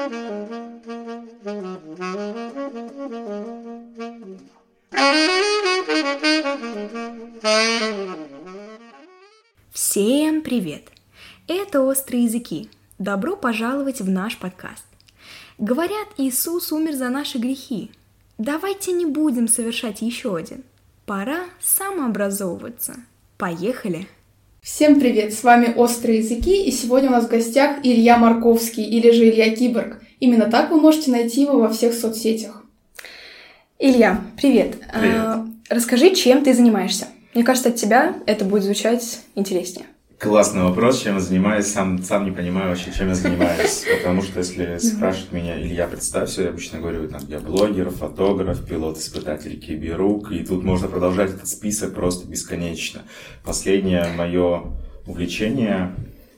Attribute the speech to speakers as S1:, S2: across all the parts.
S1: Всем привет! Это «Острые языки». Добро пожаловать в наш подкаст. Говорят, Иисус умер за наши грехи. Давайте не будем совершать еще один. Пора самообразовываться. Поехали!
S2: Всем привет! С вами «Острые языки» и сегодня у нас в гостях Илья Марковский или же Илья Киборг. Именно так вы можете найти его во всех соцсетях.
S1: Илья, привет!
S3: Привет.
S1: А, расскажи, чем ты занимаешься? Мне кажется, от тебя это будет звучать интереснее.
S3: Классный вопрос, чем я занимаюсь, сам, сам не понимаю вообще, чем я занимаюсь. Потому что если спрашивают меня, Илья, представься, я обычно говорю, там, я блогер, фотограф, пилот-испытатель Киберук, и тут можно продолжать этот список просто бесконечно. Последнее мое увлечение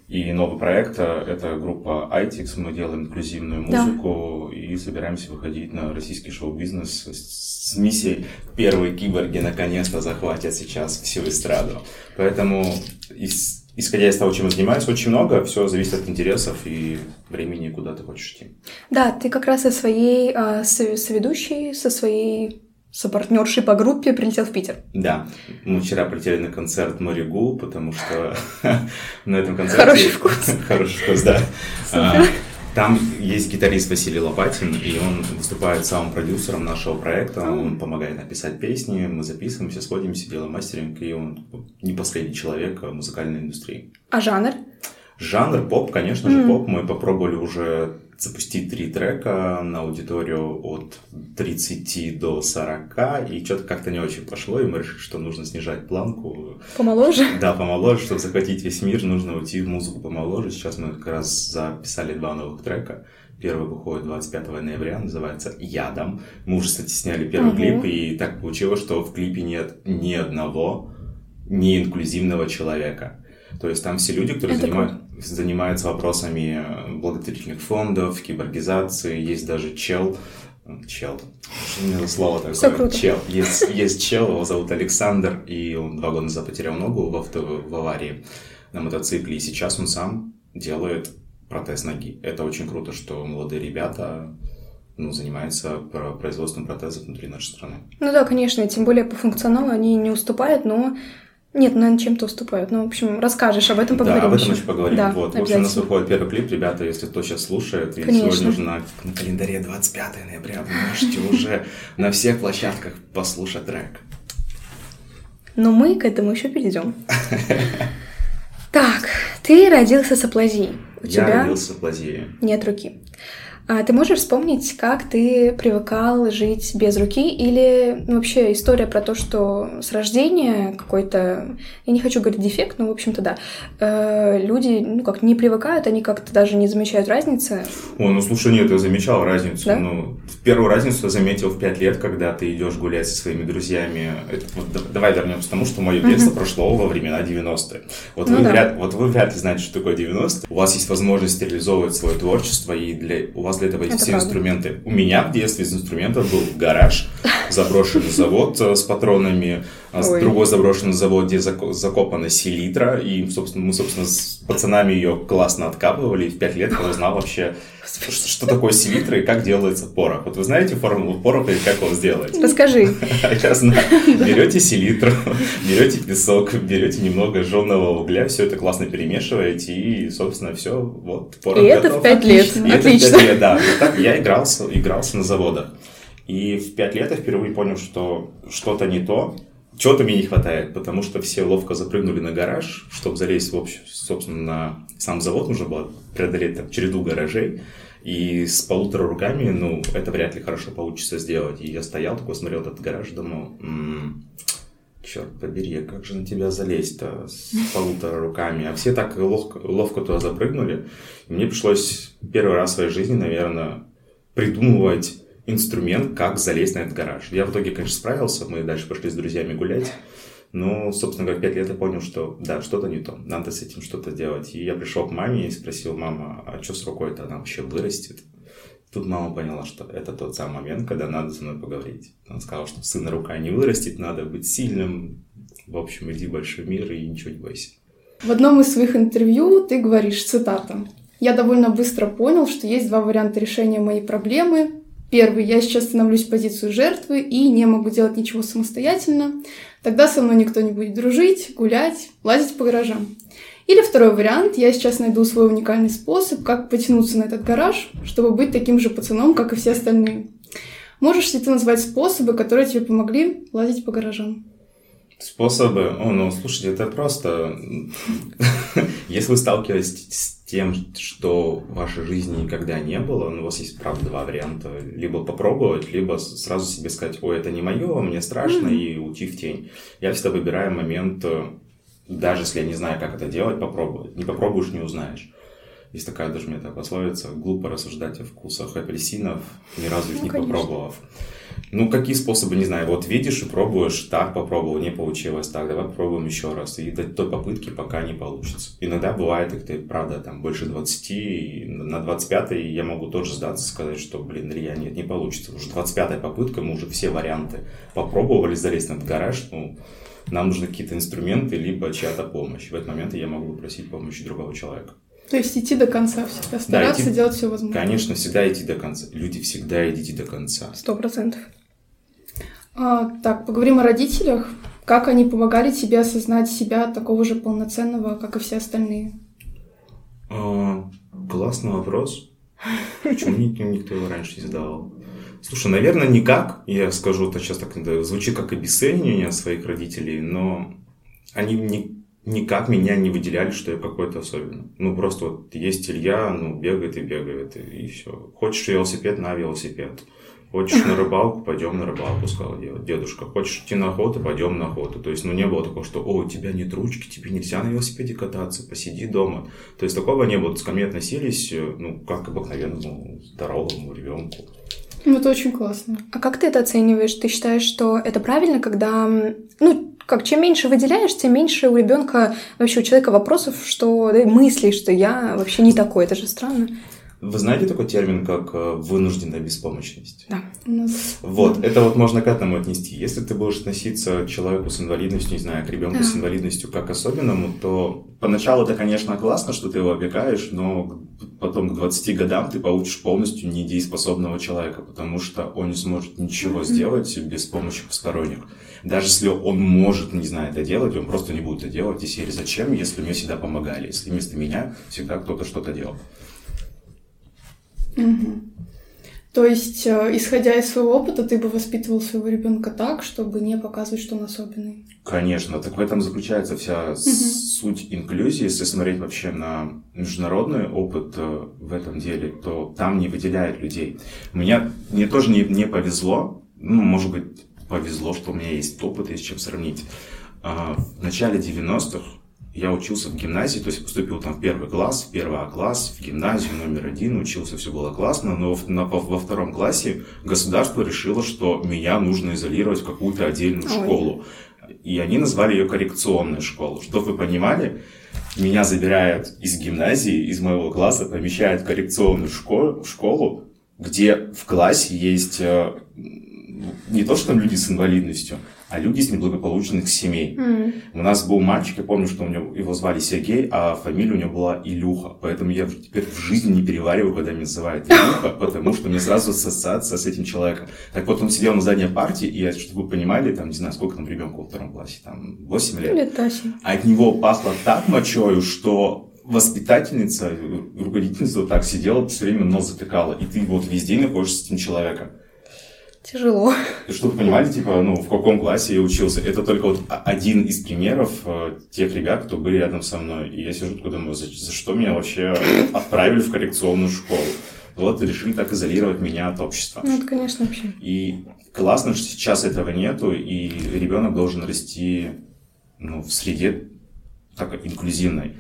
S3: и новый проект э, – это группа ITX, мы делаем инклюзивную
S1: Да.
S3: музыку и собираемся выходить на российский шоу-бизнес с, с миссией «Первые киборги наконец-то захватят сейчас всю эстраду». Поэтому, ис- исходя из того, чем я занимаюсь, очень много, все зависит от интересов и времени, куда ты хочешь идти.
S1: Да, ты как раз со своей а, со- соведущей, со своей сопартнершей по группе прилетел в Питер.
S3: Да, мы вчера полетели на концерт Маригу, потому что на этом концерте...
S1: Хороший вкус.
S3: Хороший вкус, да. Там есть гитарист Василий Лопатин, и он выступает самым продюсером нашего проекта. Он помогает написать песни, мы записываемся, сходимся, делаем мастеринг, и он не последний человек в музыкальной индустрии.
S1: А жанр?
S3: Жанр поп, конечно же, поп. Мы попробовали уже запустить три трека на аудиторию от 30 до 40, и что-то как-то не очень пошло, и мы решили, что нужно снижать планку.
S1: Помоложе?
S3: Да, помоложе, чтобы захватить весь мир, нужно уйти в музыку помоложе. Сейчас мы как раз записали два новых трека. Первый выходит 25 ноября, называется «Ядом». Мы уже, кстати, сняли первый
S1: Ого.
S3: клип, и так получилось, что в клипе нет ни одного неинклюзивного человека. То есть там все люди, которые
S1: Это
S3: занимают- занимаются вопросами благотворительных фондов, киборгизации. Есть даже чел, чел, что за слово такое?
S1: Всё круто.
S3: Чел. Есть, есть чел, его зовут Александр, и он два года назад потерял ногу в, авто, в аварии на мотоцикле, и сейчас он сам делает протез ноги. Это очень круто, что молодые ребята ну, занимаются про- производством протезов внутри нашей страны.
S1: Ну да, конечно, тем более по функционалу они не уступают, но... Нет, наверное, чем-то уступают. Ну, в общем, расскажешь, об этом поговорим
S3: да, об этом
S1: еще.
S3: еще поговорим.
S1: Да,
S3: вот, в общем, у нас выходит первый клип, ребята, если кто сейчас слушает, и
S1: Конечно.
S3: сегодня уже на, на календаре 25 ноября, вы можете уже на всех площадках послушать трек.
S1: Но мы к этому еще перейдем. Так, ты родился с аплазией. У
S3: Я
S1: тебя
S3: родился в Плазии.
S1: нет руки. А ты можешь вспомнить, как ты привыкал жить без руки? Или ну, вообще история про то, что с рождения какой-то, я не хочу говорить дефект, но в общем-то да, э, люди ну как не привыкают, они как-то даже не замечают разницы.
S3: О, ну слушай, нет, я замечал разницу.
S1: Да?
S3: Ну, первую разницу я заметил в 5 лет, когда ты идешь гулять со своими друзьями. Это вот да- давай вернемся к тому, что мое детство прошло во времена 90-е. Вот,
S1: Ну
S3: вы
S1: да.
S3: вряд, вот вы вряд ли знаете, что такое 90-е. У вас есть возможность реализовывать свое творчество, и для, у вас для этого есть
S1: Это
S3: все
S1: правда.
S3: инструменты. У меня в детстве из инструментов был гараж, заброшенный завод э, с патронами, а
S1: Ой.
S3: другой заброшенный завод, где зако- закопана селитра, и, собственно, мы, собственно, с пацанами ее классно откапывали, и в 5 лет я узнал вообще, что, что такое селитра и как делается порох. Вот вы знаете формулу пороха и как его сделать?
S1: Расскажи.
S3: Я знаю. Берете селитру, берете песок, берете немного жженого угля, все это классно перемешиваете, и, собственно, все, вот, порох
S1: И это в пять лет.
S3: И это в
S1: Отлично.
S3: лет, да. Вот так я игрался, игрался на заводах. И в пять лет я впервые понял, что что-то не то, чего-то мне не хватает, потому что все ловко запрыгнули на гараж, чтобы залезть, в общем, собственно, на сам завод нужно было преодолеть там, череду гаражей, и с полутора руками, ну, это вряд ли хорошо получится сделать. И я стоял такой, смотрел этот гараж, думал, «М, черт побери, а как же на тебя залезть-то с полутора руками? А все так ловко, ловко туда запрыгнули. И мне пришлось первый раз в своей жизни, наверное, придумывать инструмент, как залезть на этот гараж. Я в итоге, конечно, справился, мы дальше пошли с друзьями гулять. Но, собственно говоря, пять лет я понял, что да, что-то не то, надо с этим что-то делать. И я пришел к маме и спросил, мама, а что с рукой-то, она вообще вырастет? Тут мама поняла, что это тот самый момент, когда надо со мной поговорить. Она сказала, что сына рука не вырастет, надо быть сильным. В общем, иди в большой мир и ничего не бойся.
S2: В одном из своих интервью ты говоришь, цитата, я довольно быстро понял, что есть два варианта решения моей проблемы. Первый, я сейчас становлюсь в позицию жертвы и не могу делать ничего самостоятельно. Тогда со мной никто не будет дружить, гулять, лазить по гаражам. Или второй вариант, я сейчас найду свой уникальный способ, как потянуться на этот гараж, чтобы быть таким же пацаном, как и все остальные. Можешь ли ты назвать способы, которые тебе помогли лазить по гаражам?
S3: Способы? О, ну, слушайте, это просто... Если вы сталкиваетесь тем, что в вашей жизни никогда не было, ну, у вас есть, правда, два варианта. Либо попробовать, либо сразу себе сказать, ой, это не мое, мне страшно, и уйти в тень. Я всегда выбираю момент, э, даже если я не знаю, как это делать, попробовать. Не попробуешь, не узнаешь. Есть такая даже мне такая пословица, глупо рассуждать о вкусах апельсинов, ни разу их ну, не конечно. попробовав. Ну, какие способы, не знаю, вот видишь и пробуешь, так попробовал, не получилось, так, давай попробуем еще раз. И до той попытки пока не получится. Иногда бывает, их ты, правда, там больше 20, и на 25 я могу тоже сдаться, сказать, что, блин, Илья, нет, не получится. Уже 25-я попытка, мы уже все варианты попробовали залезть на этот гараж, ну, нам нужны какие-то инструменты, либо чья-то помощь. В этот момент я могу попросить помощи другого человека.
S2: То есть идти до конца всегда, стараться да, идти, делать все возможное.
S3: Конечно, всегда идти до конца. Люди всегда идите до конца.
S2: Сто процентов. А, так, поговорим о родителях. Как они помогали тебе осознать себя такого же полноценного, как и все остальные?
S3: А, классный вопрос. Почему никто его раньше не задавал? Слушай, наверное, никак. Я скажу, это сейчас так звучит как обесценивание своих родителей, но они не, никак меня не выделяли, что я какой-то особенный. Ну, просто вот есть Илья, ну, бегает и бегает, и, все. Хочешь велосипед, на велосипед. Хочешь на рыбалку, пойдем на рыбалку, сказал дедушка. Хочешь идти на охоту, пойдем на охоту. То есть, ну, не было такого, что, о, у тебя нет ручки, тебе нельзя на велосипеде кататься, посиди дома. То есть, такого не было. Ко мне относились, ну, как обыкновенному здоровому ребенку.
S2: Ну, это очень классно.
S1: А как ты это оцениваешь? Ты считаешь, что это правильно, когда, ну, как чем меньше выделяешь, тем меньше у ребенка вообще у человека вопросов, что да, мыслей, что я вообще не такой, это же странно.
S3: Вы знаете такой термин, как э, вынужденная беспомощность?
S1: Да.
S3: Вот, это вот можно к этому отнести. Если ты будешь относиться к человеку с инвалидностью, не знаю, к ребенку да. с инвалидностью как особенному, то поначалу это, конечно, классно, что ты его опекаешь, но потом к 20 годам ты получишь полностью недееспособного человека, потому что он не сможет ничего сделать без помощи посторонних. Даже если он может, не знаю, это делать, он просто не будет это делать. И серии «Зачем, если мне всегда помогали?» Если вместо меня всегда кто-то что-то делал.
S2: Угу. То есть, э, исходя из своего опыта, ты бы воспитывал своего ребенка так, чтобы не показывать, что он особенный.
S3: Конечно, так в этом заключается вся угу. суть инклюзии. Если смотреть вообще на международный опыт э, в этом деле, то там не выделяют людей. Мне, мне тоже не, не повезло, ну, может быть, повезло, что у меня есть опыт, есть чем сравнить. А, в начале 90-х я учился в гимназии, то есть поступил там в первый класс, в первый А класс, в гимназию номер один, учился, все было классно, но в, на, во втором классе государство решило, что меня нужно изолировать в какую-то отдельную Ой. школу. И они назвали ее коррекционной школой. Чтобы вы понимали, меня забирают из гимназии, из моего класса, помещают в коррекционную школу, школу где в классе есть э, не то, что там люди с инвалидностью, а люди из неблагополучных семей. Mm. У нас был мальчик, я помню, что у него, его звали Сергей, а фамилия у него была Илюха. Поэтому я теперь в жизни не перевариваю, когда меня называют Илюха, потому что мне сразу ассоциация с этим человеком. Так вот, он сидел на задней партии, и, чтобы вы понимали, там, не знаю, сколько там ребенку во втором классе, там, 8 лет.
S1: Лет 8.
S3: А от него пахло так мочою, что воспитательница, руководительница вот так сидела, все время нос затыкала, и ты вот везде находишься с этим человеком.
S1: Тяжело.
S3: Чтобы понимали, типа, ну, в каком классе я учился. Это только вот один из примеров э, тех ребят, кто были рядом со мной. И я сижу думаю, за, за что меня вообще отправили в коррекционную школу? Вот решили так изолировать меня от общества.
S1: Ну, это, конечно, вообще.
S3: И классно, что сейчас этого нету, и ребенок должен расти ну, в среде так инклюзивной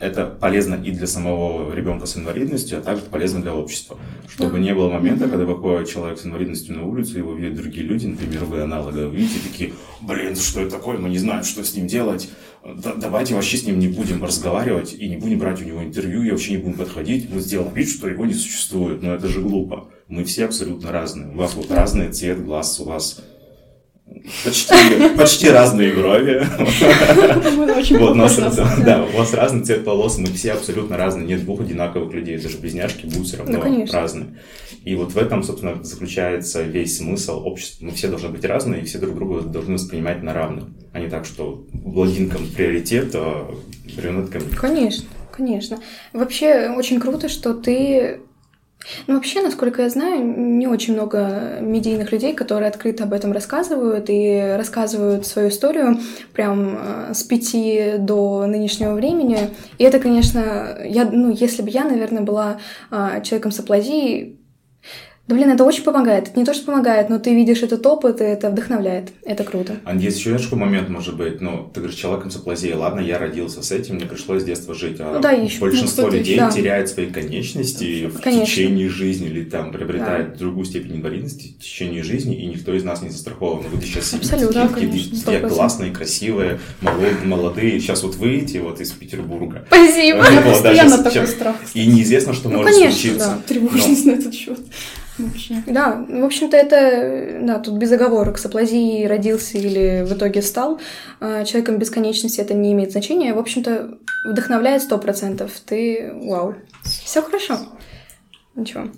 S3: это полезно и для самого ребенка с инвалидностью, а также полезно для общества. Чтобы не было момента, когда выходит человек с инвалидностью на улицу, его видят другие люди, например, вы аналоговые, видите, такие, блин, что это такое, мы не знаем, что с ним делать, да, давайте вообще с ним не будем разговаривать и не будем брать у него интервью, и вообще не будем подходить, мы сделаем вид, что его не существует, но это же глупо. Мы все абсолютно разные. У вас вот разный цвет глаз, у вас почти, почти разные брови. Вот, да, у вас разный цвет волос, мы все абсолютно разные, нет двух одинаковых людей, даже близняшки будут все равно разные. И вот в этом, собственно, заключается весь смысл общества. Мы все должны быть разные, и все друг друга должны воспринимать на равных, а не так, что блондинкам приоритет, а брюнеткам...
S1: Конечно, конечно. Вообще очень круто, что ты ну, вообще, насколько я знаю, не очень много медийных людей, которые открыто об этом рассказывают и рассказывают свою историю прям э, с пяти до нынешнего времени. И это, конечно, я, ну, если бы я, наверное, была э, человеком с аплазией, да, блин, это очень помогает. Это не то, что помогает, но ты видишь этот опыт, и это вдохновляет. Это круто.
S3: А есть еще такой момент, может быть, ну, ты говоришь, человеком с аплазией, ладно, я родился с этим, мне пришлось с детства жить, а ну, да, еще, большинство ну, людей да. теряет свои конечности Конечно. в течение жизни или там приобретает да. другую степень инвалидности в течение жизни, и никто из нас не застрахован. Вы сейчас
S1: Абсолютно,
S3: сидите, такие, такие классные, красивые, молодые, сейчас вот выйдете вот из Петербурга.
S1: Спасибо.
S2: Меня постоянно такой страх.
S3: И неизвестно, что
S2: ну,
S3: может
S2: конечно,
S3: случиться.
S2: Да. Тревожность на этот счет
S1: вообще. Да, в общем-то, это, да, тут без оговорок, с аплазией родился или в итоге стал а, человеком бесконечности, это не имеет значения. В общем-то, вдохновляет сто процентов. Ты, вау, все хорошо. Ничего.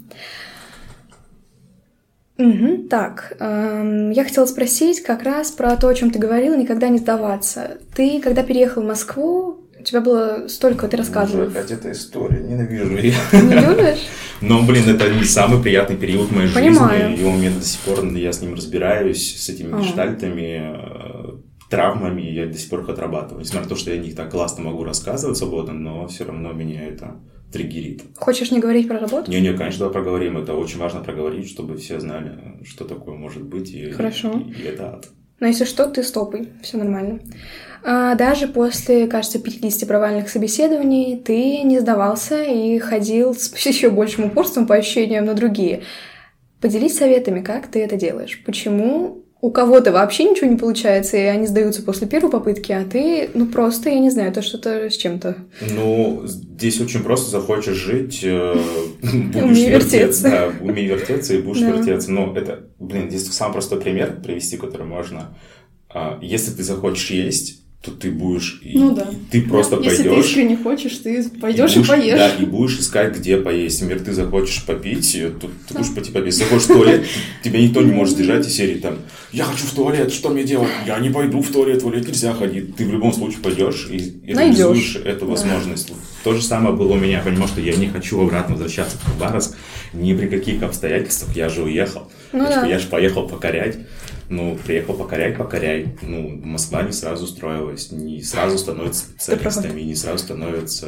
S1: Угу, так, эм, я хотела спросить как раз про то, о чем ты говорила, никогда не сдаваться. Ты, когда переехал в Москву, у тебя было столько, ты рассказывал.
S3: Опять эта история, ненавижу ее.
S1: Не любишь?
S3: Но, блин, это не самый приятный период в моей
S1: Понимаю.
S3: жизни, и у меня до сих пор, я с ним разбираюсь, с этими а. гештальтами, э, травмами, я до сих пор их отрабатываю. Несмотря на то, что я о них так классно могу рассказывать свободно, но все равно меня это триггерит.
S1: Хочешь не говорить про работу?
S3: Не-не, конечно, давай проговорим. Это очень важно проговорить, чтобы все знали, что такое может быть. И,
S1: Хорошо.
S3: И, и это ад.
S1: Но если что, ты стопай, все нормально. А даже после, кажется, 50 провальных собеседований ты не сдавался и ходил с еще большим упорством по ощущениям на другие. Поделись советами, как ты это делаешь. Почему у кого-то вообще ничего не получается, и они сдаются после первой попытки, а ты, ну, просто, я не знаю, это что-то с чем-то.
S3: Ну, здесь очень просто захочешь жить, э, будешь вертеться. Да, умей вертеться и будешь вертеться. Но это, блин, здесь самый простой пример привести, который можно. А, если ты захочешь есть, то ты будешь...
S2: Ну да.
S3: Ты просто
S2: да.
S3: пойдешь...
S2: Если ты искренне хочешь, ты пойдешь и, будешь, и поешь.
S3: Да, и будешь искать, где поесть. Например, ты захочешь попить, то ты будешь пойти попить. Если хочешь в туалет, тебя никто не может держать из серии там «Я хочу в туалет, что мне делать? Я не пойду в туалет, в туалет нельзя ходить». Ты в любом случае пойдешь и реализуешь эту возможность. То же самое было у меня. Понимал, что я не хочу обратно возвращаться в Хабаровск ни при каких обстоятельствах. Я же уехал. Ну, да. Я же поехал покорять. Ну, приехал покорять, покоряй. Ну, Москва не сразу строилась, не сразу становятся специалистами, не сразу становятся,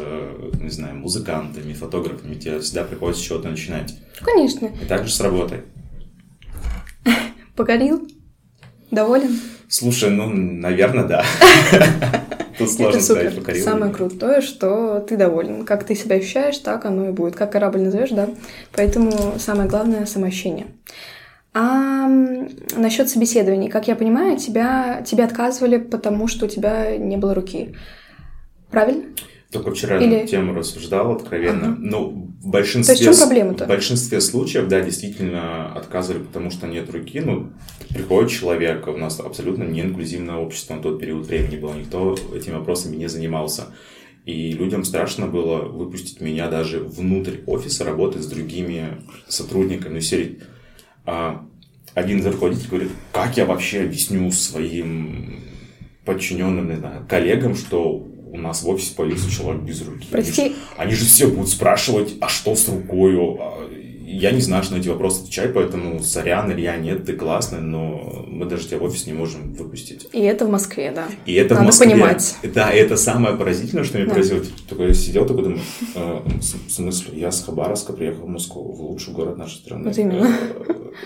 S3: не знаю, музыкантами, фотографами. Тебе всегда приходится с чего-то начинать.
S1: Конечно.
S3: И так же с работой.
S1: Покорил? Доволен?
S3: Слушай, ну, наверное, да. Тут сложно
S1: Это сказать, Самое крутое, что ты доволен. Как ты себя ощущаешь, так оно и будет. Как корабль назовешь, да? Поэтому самое главное — самоощущение. А насчет собеседований, как я понимаю, тебя, тебя отказывали, потому что у тебя не было руки. Правильно?
S3: Только вчера Или... эту тему рассуждал откровенно. Ага. Ну, в
S1: То
S3: большинстве,
S1: есть в чем проблема-то?
S3: в большинстве случаев, да, действительно отказывали, потому что нет руки. Ну, приходит человек, у нас абсолютно не инклюзивное общество на тот период времени было, никто этими вопросами не занимался. И людям страшно было выпустить меня даже внутрь офиса работать с другими сотрудниками. Ну, серии а один из руководителей говорит, как я вообще объясню своим подчиненным, не знаю, коллегам, что у нас в офисе появился человек без руки.
S1: Прости.
S3: Они же, они же все будут спрашивать, а что с рукой? А я не знаю, что на эти вопросы отвечать, поэтому сорян, Илья, нет, ты классный, но мы даже тебя в офис не можем выпустить.
S1: И это в Москве, да.
S3: И это
S1: Надо
S3: в Москве.
S1: понимать.
S3: Да, это самое поразительное, что мне да. произошло. Такой я сидел, такой думаю, э, в смысле, я с Хабаровска приехал в Москву, в лучший город нашей страны.
S1: Вот именно.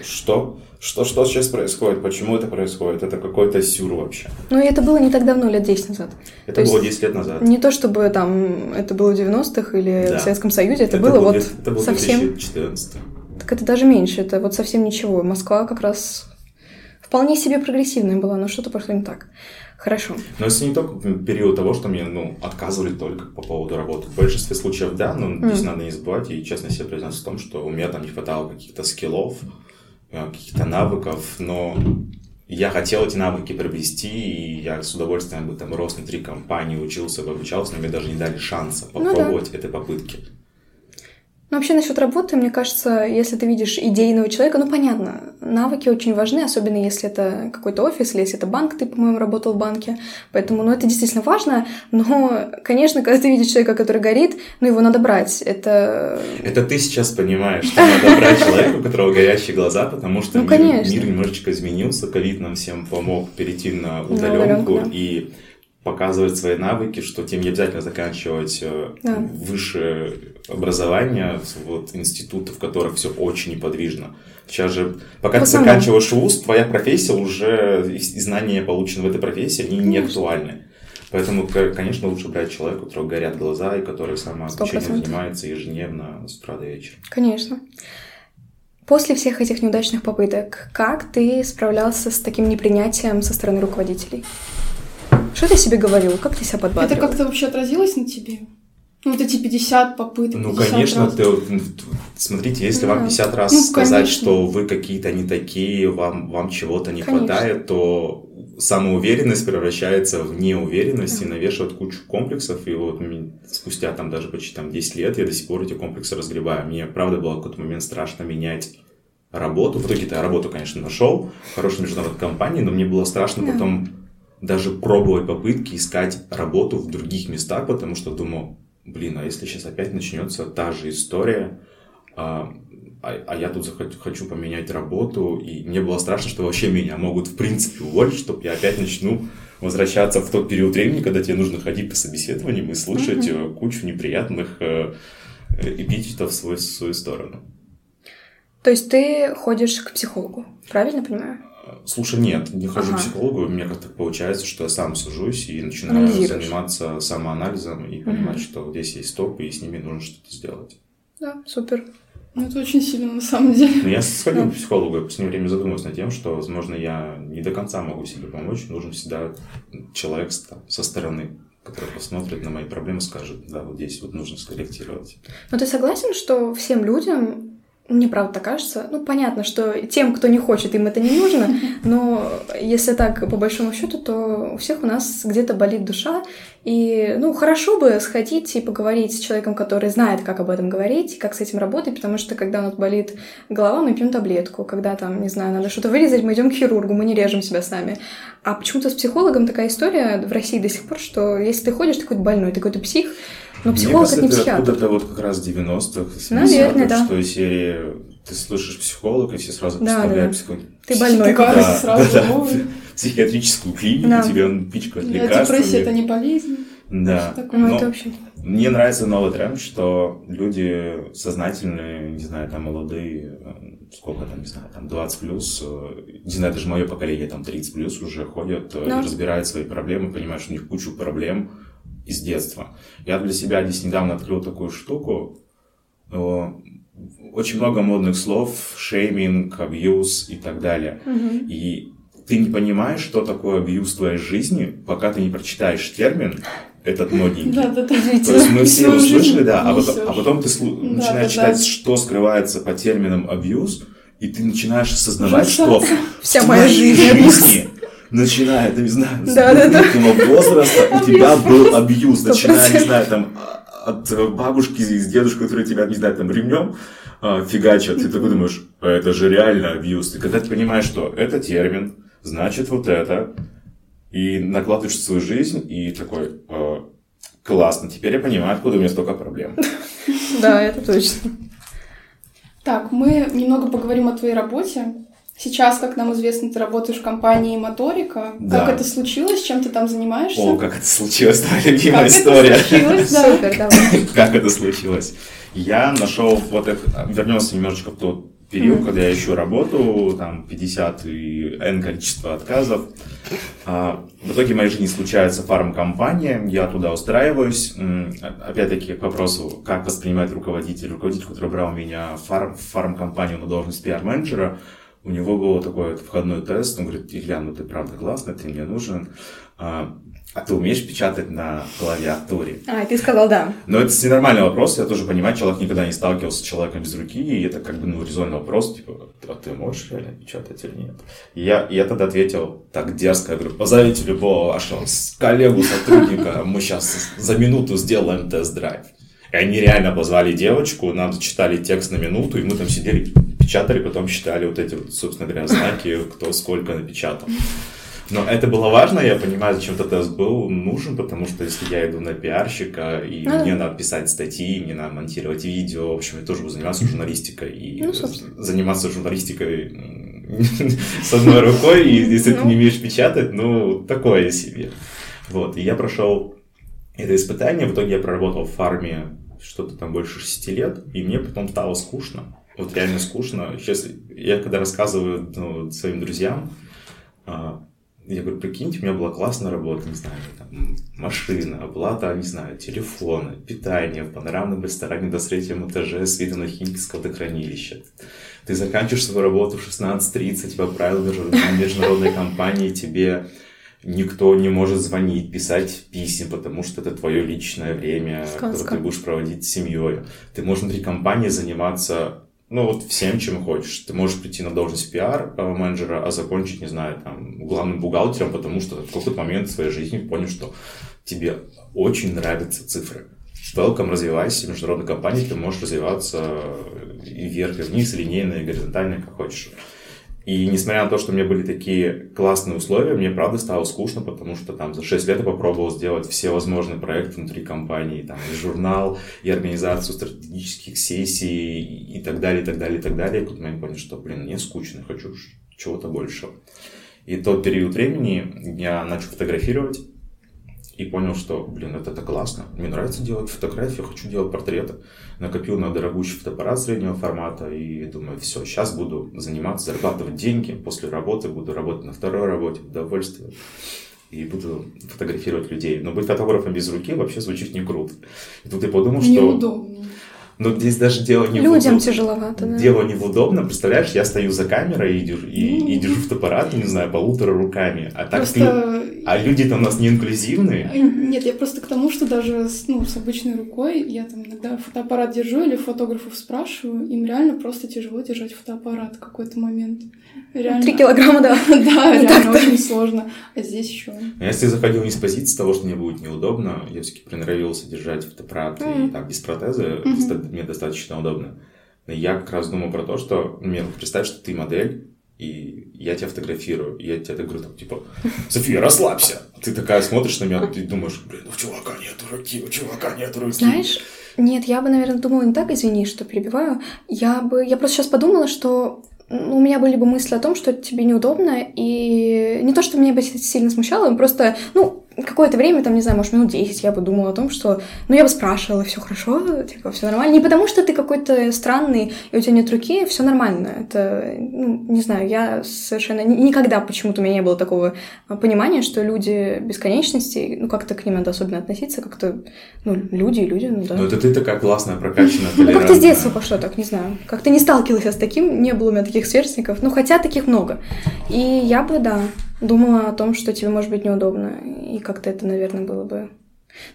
S3: Что? Что, что сейчас происходит? Почему это происходит? Это какой-то сюр вообще.
S1: Ну, и это было не так давно, лет 10 назад.
S3: Это то было 10 лет назад.
S1: Не то, чтобы там это было в 90-х или да. в Советском Союзе, это, это было вот это был совсем...
S3: 2014
S1: так это даже меньше, это вот совсем ничего. Москва как раз вполне себе прогрессивная была, но что-то пошло не так. Хорошо.
S3: Но это не только период того, что мне ну, отказывали только по поводу работы. В большинстве случаев да, но mm. здесь надо не забывать и честно себе признаться в том, что у меня там не хватало каких-то скиллов, каких-то навыков, но я хотел эти навыки приобрести, и я с удовольствием бы там рос внутри компании, учился, обучался, но мне даже не дали шанса попробовать ну, да. этой попытки.
S1: Ну, вообще насчет работы, мне кажется, если ты видишь идейного человека, ну, понятно, навыки очень важны, особенно если это какой-то офис или если это банк, ты, по-моему, работал в банке, поэтому, ну, это действительно важно, но, конечно, когда ты видишь человека, который горит, ну, его надо брать, это...
S3: Это ты сейчас понимаешь, что надо брать человека, у которого горящие глаза, потому что ну, мир, мир немножечко изменился, ковид нам всем помог перейти на удаленку, и показывать свои навыки, что тебе не обязательно заканчивать э, да. высшее образование, вот институты, в которых все очень неподвижно. Сейчас же, пока По ты заканчиваешь вуз, твоя профессия уже, и знания, полученные в этой профессии, они не актуальны. Поэтому, конечно, лучше брать человека, у которого горят глаза, и который самообучением занимается ежедневно с утра до вечера.
S1: Конечно. После всех этих неудачных попыток, как ты справлялся с таким непринятием со стороны руководителей? Что ты себе говорил? Как ты себя подбадривал?
S2: Это как-то вообще отразилось на тебе? Ну, вот эти 50 попыток.
S3: Ну, конечно, раз. ты, смотрите, если да. вам 50 раз ну, сказать, конечно. что вы какие-то не такие, вам, вам чего-то не конечно. хватает, то самоуверенность превращается в неуверенность да. и навешивает кучу комплексов. И вот спустя там даже почти там 10 лет я до сих пор эти комплексы разгребаю. Мне, правда, было в какой-то момент страшно менять работу. В итоге-то я работу, конечно, нашел в хорошей международной компании, но мне было страшно да. потом даже пробовать попытки искать работу в других местах, потому что думал, блин, а если сейчас опять начнется та же история, а, а, а я тут хочу поменять работу, и мне было страшно, что вообще меня могут в принципе уволить, чтобы я опять начну возвращаться в тот период времени, когда тебе нужно ходить по собеседованиям и слышать mm-hmm. кучу неприятных э, эпитетов в свою, в свою сторону.
S1: То есть ты ходишь к психологу, правильно понимаю?
S3: Слушай, нет, не хожу ага. к психологу. У меня как-то получается, что я сам сужусь и начинаю заниматься самоанализом и понимать, угу. что здесь есть стопы, и с ними нужно что-то сделать.
S1: Да, супер.
S2: Ну, это очень сильно, на самом деле.
S3: Но ну, я сходил да. к психологу, я в последнее время задумался над тем, что, возможно, я не до конца могу себе помочь. Нужен всегда человек там, со стороны, который посмотрит на мои проблемы, скажет, да, вот здесь вот нужно скорректировать.
S1: Но ты согласен, что всем людям мне правда так кажется. Ну, понятно, что тем, кто не хочет, им это не нужно, но если так, по большому счету, то у всех у нас где-то болит душа, и, ну, хорошо бы сходить и поговорить с человеком, который знает, как об этом говорить, как с этим работать, потому что, когда у нас болит голова, мы пьем таблетку, когда там, не знаю, надо что-то вырезать, мы идем к хирургу, мы не режем себя сами. А почему-то с психологом такая история в России до сих пор, что если ты ходишь, ты какой-то больной, ты какой-то псих, но психолог Мне кажется, это не психиатр.
S3: откуда-то вот как раз 90-х, 70-х, да. что из серии ты слышишь психолога, и все сразу представляют да, психолога.
S1: Ты больной
S2: да, да, сразу. Да, да,
S3: психиатрическую клинику, да. тебе он пичкает лекарства.
S2: Депрессия – это не болезнь.
S3: Да.
S1: Ну, это вообще...
S3: Мне нравится новый тренд, что люди сознательные, не знаю, там молодые, сколько там, не знаю, там 20 плюс, э, не знаю, даже мое поколение там 30 плюс уже ходят, э, да. разбирают свои проблемы, понимают, что у них кучу проблем, из детства. Я для себя здесь недавно открыл такую штуку. Очень много модных слов, шейминг, абьюз и так далее. Угу. И ты не понимаешь, что такое абьюз в твоей жизни, пока ты не прочитаешь термин этот модненький.
S2: Да, да, да.
S3: То есть мы все его слышали, да, а потом, а потом ты начинаешь читать, что скрывается под термином абьюз, и ты начинаешь осознавать, что
S1: вся моя жизнь
S3: начиная, не знаю, с да, да, возраста у тебя был абьюз, начиная, не знаю, там, от бабушки и с дедушкой, которые тебя, не знаю, там, ремнем а, фигачат, ты такой думаешь, «А это же реально абьюз. И когда ты понимаешь, что это термин, значит вот это, и накладываешь в свою жизнь, и такой, э, классно, теперь я понимаю, откуда у меня столько проблем.
S1: Да, это точно.
S2: Так, мы немного поговорим о твоей работе. Сейчас, как нам известно, ты работаешь в компании Моторика. Да. Как это случилось? Чем ты там занимаешься?
S3: О, как это случилось, твоя любимая как история.
S2: Это случилось, да.
S1: Супер, давай.
S3: Как это случилось? Я нашел вот это, вернемся немножечко в тот период, mm-hmm. когда я ищу работу, там 50 и N количество отказов. А, в итоге в моей жизни случается фармкомпания, я туда устраиваюсь. Опять-таки к вопросу, как воспринимает руководитель. Руководитель, который брал меня в фарм, фармкомпанию на должность пиар-менеджера, у него был такой входной тест, он говорит, Илья, ну ты правда классный, ты мне нужен. А, а ты умеешь печатать на клавиатуре?
S1: А, ты сказал да.
S3: Но это нормальный вопрос, я тоже понимаю, человек никогда не сталкивался с человеком без руки, и это как бы, ну, резонный вопрос, типа, а ты можешь реально печатать или нет? И я, я тогда ответил так дерзко, я говорю, позовите любого вашего коллегу, сотрудника, мы сейчас за минуту сделаем тест-драйв. И они реально позвали девочку, нам зачитали текст на минуту, и мы там сидели, печатали, потом считали вот эти, вот, собственно говоря, знаки, кто сколько напечатал. Но это было важно, я понимаю, зачем этот тест был нужен, потому что если я иду на пиарщика, и ну, мне надо писать статьи, мне надо монтировать видео, в общем, я тоже буду заниматься журналистикой. И ну, заниматься журналистикой с одной рукой, и если ты не ну. умеешь печатать, ну, такое себе. Вот, и я прошел это испытание, в итоге я проработал в фарме что-то там больше 6 лет, и мне потом стало скучно. Вот реально скучно. Сейчас я когда рассказываю ну, своим друзьям, а, я говорю, прикиньте, у меня была классная работа, не знаю, там, машина, оплата, не знаю, телефоны, питание в панорамном ресторане до третьем этаже с видом на Химкинское водохранилище. Ты заканчиваешь свою работу в 16.30 по правилам международной компании, тебе никто не может звонить, писать писем, потому что это твое личное время, Сказка. которое ты будешь проводить с семьей. Ты можешь внутри компании заниматься ну, вот всем, чем хочешь. Ты можешь прийти на должность пиар-менеджера, а закончить, не знаю, там, главным бухгалтером, потому что в какой-то момент в своей жизни понял, что тебе очень нравятся цифры. Welcome, развивайся, международной компании ты можешь развиваться и вверх, и вниз, и линейно, и горизонтально, как хочешь. И несмотря на то, что у меня были такие классные условия, мне правда стало скучно, потому что там за 6 лет я попробовал сделать все возможные проекты внутри компании, там и журнал, и организацию стратегических сессий, и так далее, и так далее, и так далее. И тут я понял, что, блин, мне скучно, хочу чего-то большего. И тот период времени я начал фотографировать, и понял, что, блин, это, это классно. Мне нравится делать фотографии, хочу делать портреты. Накопил на дорогущий фотоаппарат среднего формата и думаю, все, сейчас буду заниматься, зарабатывать деньги. После работы буду работать на второй работе, удовольствие. И буду фотографировать людей. Но быть фотографом без руки вообще звучит не круто. И тут я подумал, что...
S2: Неудобно.
S3: Но здесь даже дело не
S1: Людям в тяжеловато, да.
S3: Дело не в удобном. Представляешь, я стою за камерой и держу, и, и держу фотоаппарат, не знаю, полутора руками. А так просто... А люди-то у нас не инклюзивные.
S2: Нет, я просто к тому, что даже с, ну, с обычной рукой я там иногда фотоаппарат держу или фотографов спрашиваю, им реально просто тяжело держать фотоаппарат в какой-то момент.
S1: Реально... Три килограмма, да.
S2: Да, реально очень сложно. А здесь еще.
S3: А если я заходил не с позиции того, что мне будет неудобно, я все-таки приноровился держать фотоаппарат и так без протеза, мне достаточно удобно. Но я как раз думал про то, что мне представь, что ты модель, и я тебя фотографирую, и я тебе так говорю, там, типа, София, расслабься. Ты такая смотришь на меня, ты думаешь, блин, у чувака нет руки, у чувака нет руки.
S1: Знаешь, нет, я бы, наверное, думала не так, извини, что перебиваю. Я бы, я просто сейчас подумала, что у меня были бы мысли о том, что тебе неудобно, и не то, что меня бы сильно смущало, просто, ну, какое-то время, там, не знаю, может, минут 10 я бы думала о том, что, ну, я бы спрашивала, все хорошо, типа, все нормально. Не потому, что ты какой-то странный, и у тебя нет руки, все нормально. Это, ну, не знаю, я совершенно никогда почему-то у меня не было такого понимания, что люди бесконечности, ну, как-то к ним надо особенно относиться, как-то, ну, люди, люди, ну, да.
S3: Ну, это ты такая классная, прокачанная,
S1: Ну, как-то с детства пошло так, не знаю. Как-то не сталкивалась с таким, не было у меня таких сверстников, ну, хотя таких много. И я бы, да, думала о том, что тебе может быть неудобно, и как-то это, наверное, было бы...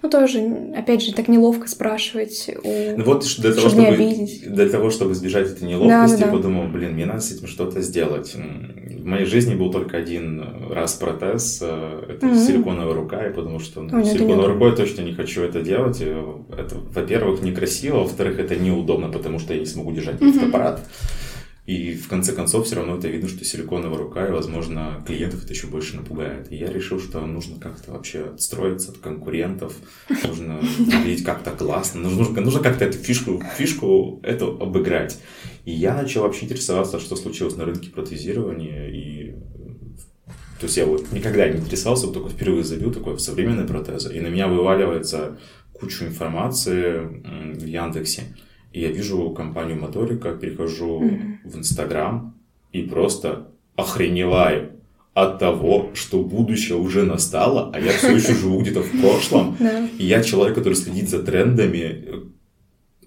S1: Ну, тоже, опять же, так неловко спрашивать у...
S3: Ну, вот для того, чтобы, обидеть. для того, чтобы избежать этой неловкости, да, да, да. подумал, блин, мне надо с этим что-то сделать. В моей жизни был только один раз протез, э, это mm-hmm. силиконовая рука, я подумал, что ну, Ой, силиконовой рукой я точно не хочу это делать. Это, во-первых, некрасиво, во-вторых, это неудобно, потому что я не смогу держать mm-hmm. фотоаппарат. И в конце концов все равно это видно, что силиконовая рука, и, возможно, клиентов это еще больше напугает. И я решил, что нужно как-то вообще отстроиться от конкурентов, нужно видеть как-то классно, нужно, нужно как-то эту фишку, фишку эту обыграть. И я начал вообще интересоваться, что случилось на рынке протезирования, и то есть я вот никогда не интересовался, вот только впервые забил такое в современные протезы, и на меня вываливается куча информации в Яндексе. И я вижу компанию Моторика, перехожу mm-hmm. в Инстаграм и просто охреневаю от того, что будущее уже настало, а я все еще живу где-то в прошлом. И я человек, который следит за трендами.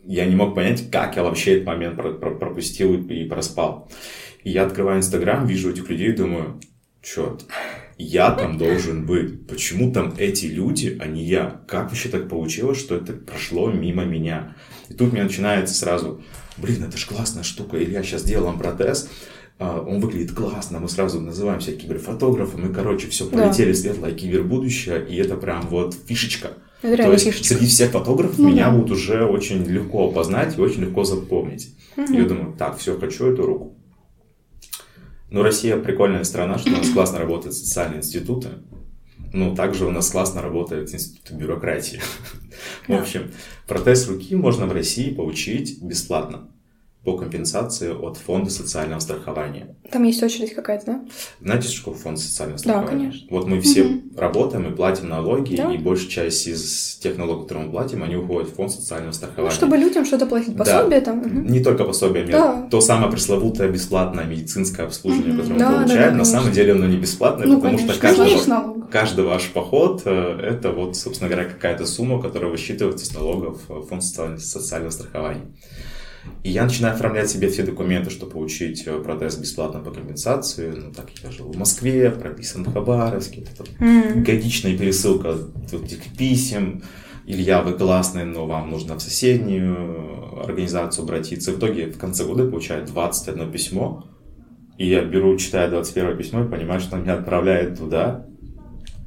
S3: Я не мог понять, как я вообще этот момент пропустил и проспал. И я открываю Инстаграм, вижу этих людей и думаю, черт, Я там должен быть. Почему там эти люди, а не я? Как вообще так получилось, что это прошло мимо меня? И тут мне начинается сразу, блин, это же классная штука, Илья сейчас делаем протез, а, он выглядит классно, мы сразу называемся киберфотографом, и, короче, все, полетели да. светлое кибербудущее, и это прям вот фишечка. Это То есть фишечка. среди всех фотографов ну, меня да. будут уже очень легко опознать и очень легко запомнить. Угу. И я думаю, так, все, хочу эту руку. Но Россия прикольная страна, что у нас классно работают социальные институты. Ну, также у нас классно работает институт бюрократии. В общем, протез руки можно в России получить бесплатно по компенсации от фонда социального страхования.
S1: Там есть очередь какая-то, да?
S3: Знаете, что такое фонд социального страхования?
S1: Да, конечно.
S3: Вот мы все угу. работаем и платим налоги, да. и большая часть из тех налогов, которые мы платим, они уходят в фонд социального страхования. Ну,
S1: чтобы людям что-то платить, пособие да. там. Угу.
S3: Не только пособие, да. то самое пресловутое бесплатное медицинское обслуживание, угу. которое да, мы получаем, да, да, на самом деле оно не бесплатное, ну, потому конечно. что каждого, каждый ваш поход э, это вот, собственно говоря, какая-то сумма, которая высчитывается с налогов в фонд социального страхования. И я начинаю оформлять себе все документы, чтобы получить э, протез бесплатно по компенсации. Ну, так я жил в Москве, прописан в Хабаровске. Это mm-hmm. годичная пересылка этих писем. Илья, вы классный, но вам нужно в соседнюю организацию обратиться. В итоге в конце года получаю 21 письмо. И я беру, читаю 21 письмо и понимаю, что меня отправляет туда,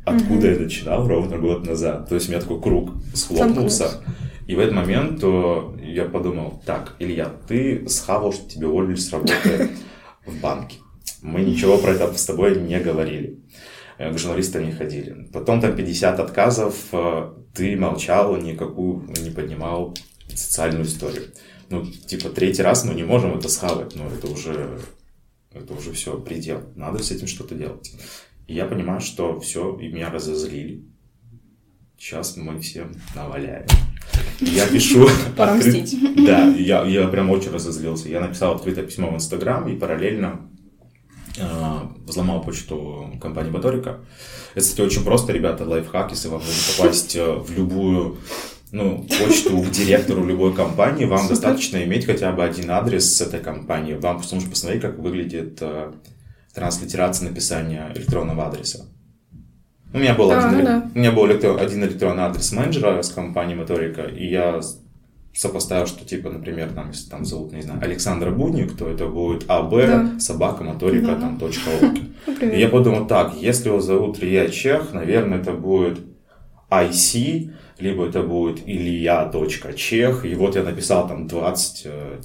S3: откуда mm-hmm. я начинал ровно год назад. То есть у меня такой круг схлопнулся. И в этот момент я подумал, так, Илья, ты схавал, что тебе уволили с работы в банке. Мы ничего про это с тобой не говорили. Э, к журналистам не ходили. Потом там 50 отказов, э, ты молчал, никакую не поднимал социальную историю. Ну, типа, третий раз мы не можем это схавать, но это уже, это уже все, предел. Надо с этим что-то делать. И я понимаю, что все, и меня разозлили. Сейчас мы всем наваляем. Я пишу...
S1: Мстить.
S3: Да, я, я прям очень разозлился. Я написал открытое письмо в Инстаграм и параллельно э, взломал почту компании Моторика. Это, кстати, очень просто, ребята, лайфхак, если вам нужно попасть э, в любую ну, почту к директору любой компании, вам Супер. достаточно иметь хотя бы один адрес с этой компании. Вам просто нужно посмотреть, как выглядит э, транслитерация написания электронного адреса. У меня был, а, один, ну, да. у меня был один электронный адрес менеджера с компании Моторика, и я сопоставил, что типа, например, там, если там зовут, не знаю, Александра Будник, то это будет АБ, да. собака, моторика, да. там, точка И я подумал, так, если его зовут Илья Чех, наверное, это будет IC, либо это будет Илья.чех, и вот я написал там 20-50 э,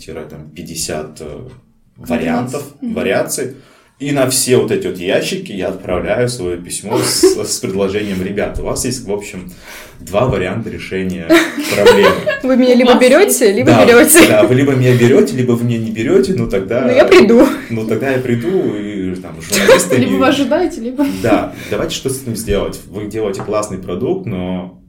S3: э, вариантов, вариаций, и на все вот эти вот ящики я отправляю свое письмо с, с предложением, ребят, у вас есть, в общем, два варианта решения проблемы.
S1: Вы меня либо берете, либо да, берете.
S3: Да, вы либо меня берете, либо вы меня не берете, ну тогда...
S1: Ну я приду.
S3: Ну тогда я приду, и там журналисты...
S2: Либо вы ожидаете, либо...
S3: Да, давайте что с этим сделать. Вы делаете классный продукт, но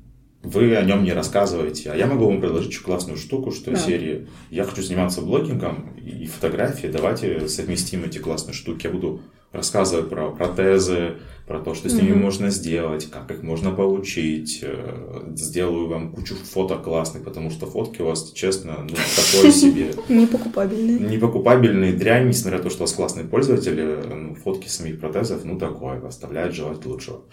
S3: вы о нем не рассказываете. А я могу вам предложить еще классную штуку, что да. серии «Я хочу заниматься блогингом и фотографией, давайте совместим эти классные штуки». Я буду рассказывать про протезы, про то, что с ними mm-hmm. можно сделать, как их можно получить. Э, сделаю вам кучу фото классных, потому что фотки у вас, честно, ну, такое себе.
S1: Непокупабельные.
S3: Непокупабельные дрянь, несмотря на то, что у вас классные пользователи, ну, фотки самих протезов, ну, такое, оставляют желать лучшего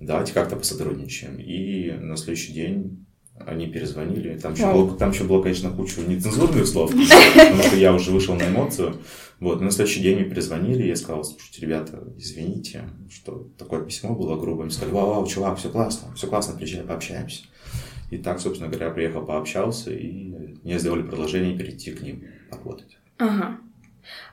S3: давайте как-то посотрудничаем. И на следующий день они перезвонили. Там еще, было, там еще было, конечно, куча нецензурных слов, потому что я уже вышел на эмоцию. Вот, на следующий день мне перезвонили, я сказал, слушайте, ребята, извините, что такое письмо было грубым. Они сказали, вау, вау, чувак, все классно, все классно, приезжай, пообщаемся. И так, собственно говоря, приехал, пообщался, и мне сделали предложение перейти к ним работать.
S1: Ага.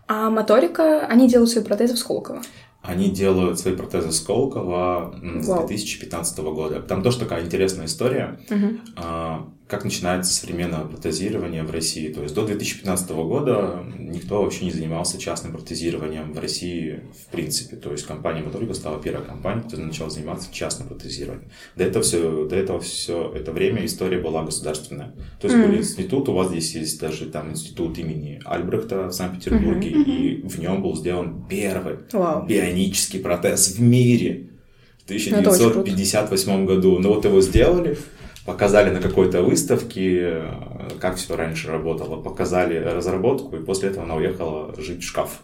S1: А моторика, они делают свои протезы в Сколково?
S3: Они делают свои протезы Сколково с Вау. 2015 года. Там тоже такая интересная история. Угу как начинается современное протезирование в России. То есть до 2015 года никто вообще не занимался частным протезированием в России в принципе. То есть компания Моторика стала первой компанией, которая начала заниматься частным протезированием. До этого все, до этого все это время история была государственная. То есть mm-hmm. был институт, у вас здесь есть даже там институт имени Альбрехта в Санкт-Петербурге, mm-hmm. и в нем был сделан первый wow. бионический протез в мире в 1958 году. Но вот его сделали, показали на какой-то выставке, как все раньше работало, показали разработку, и после этого она уехала жить в шкаф.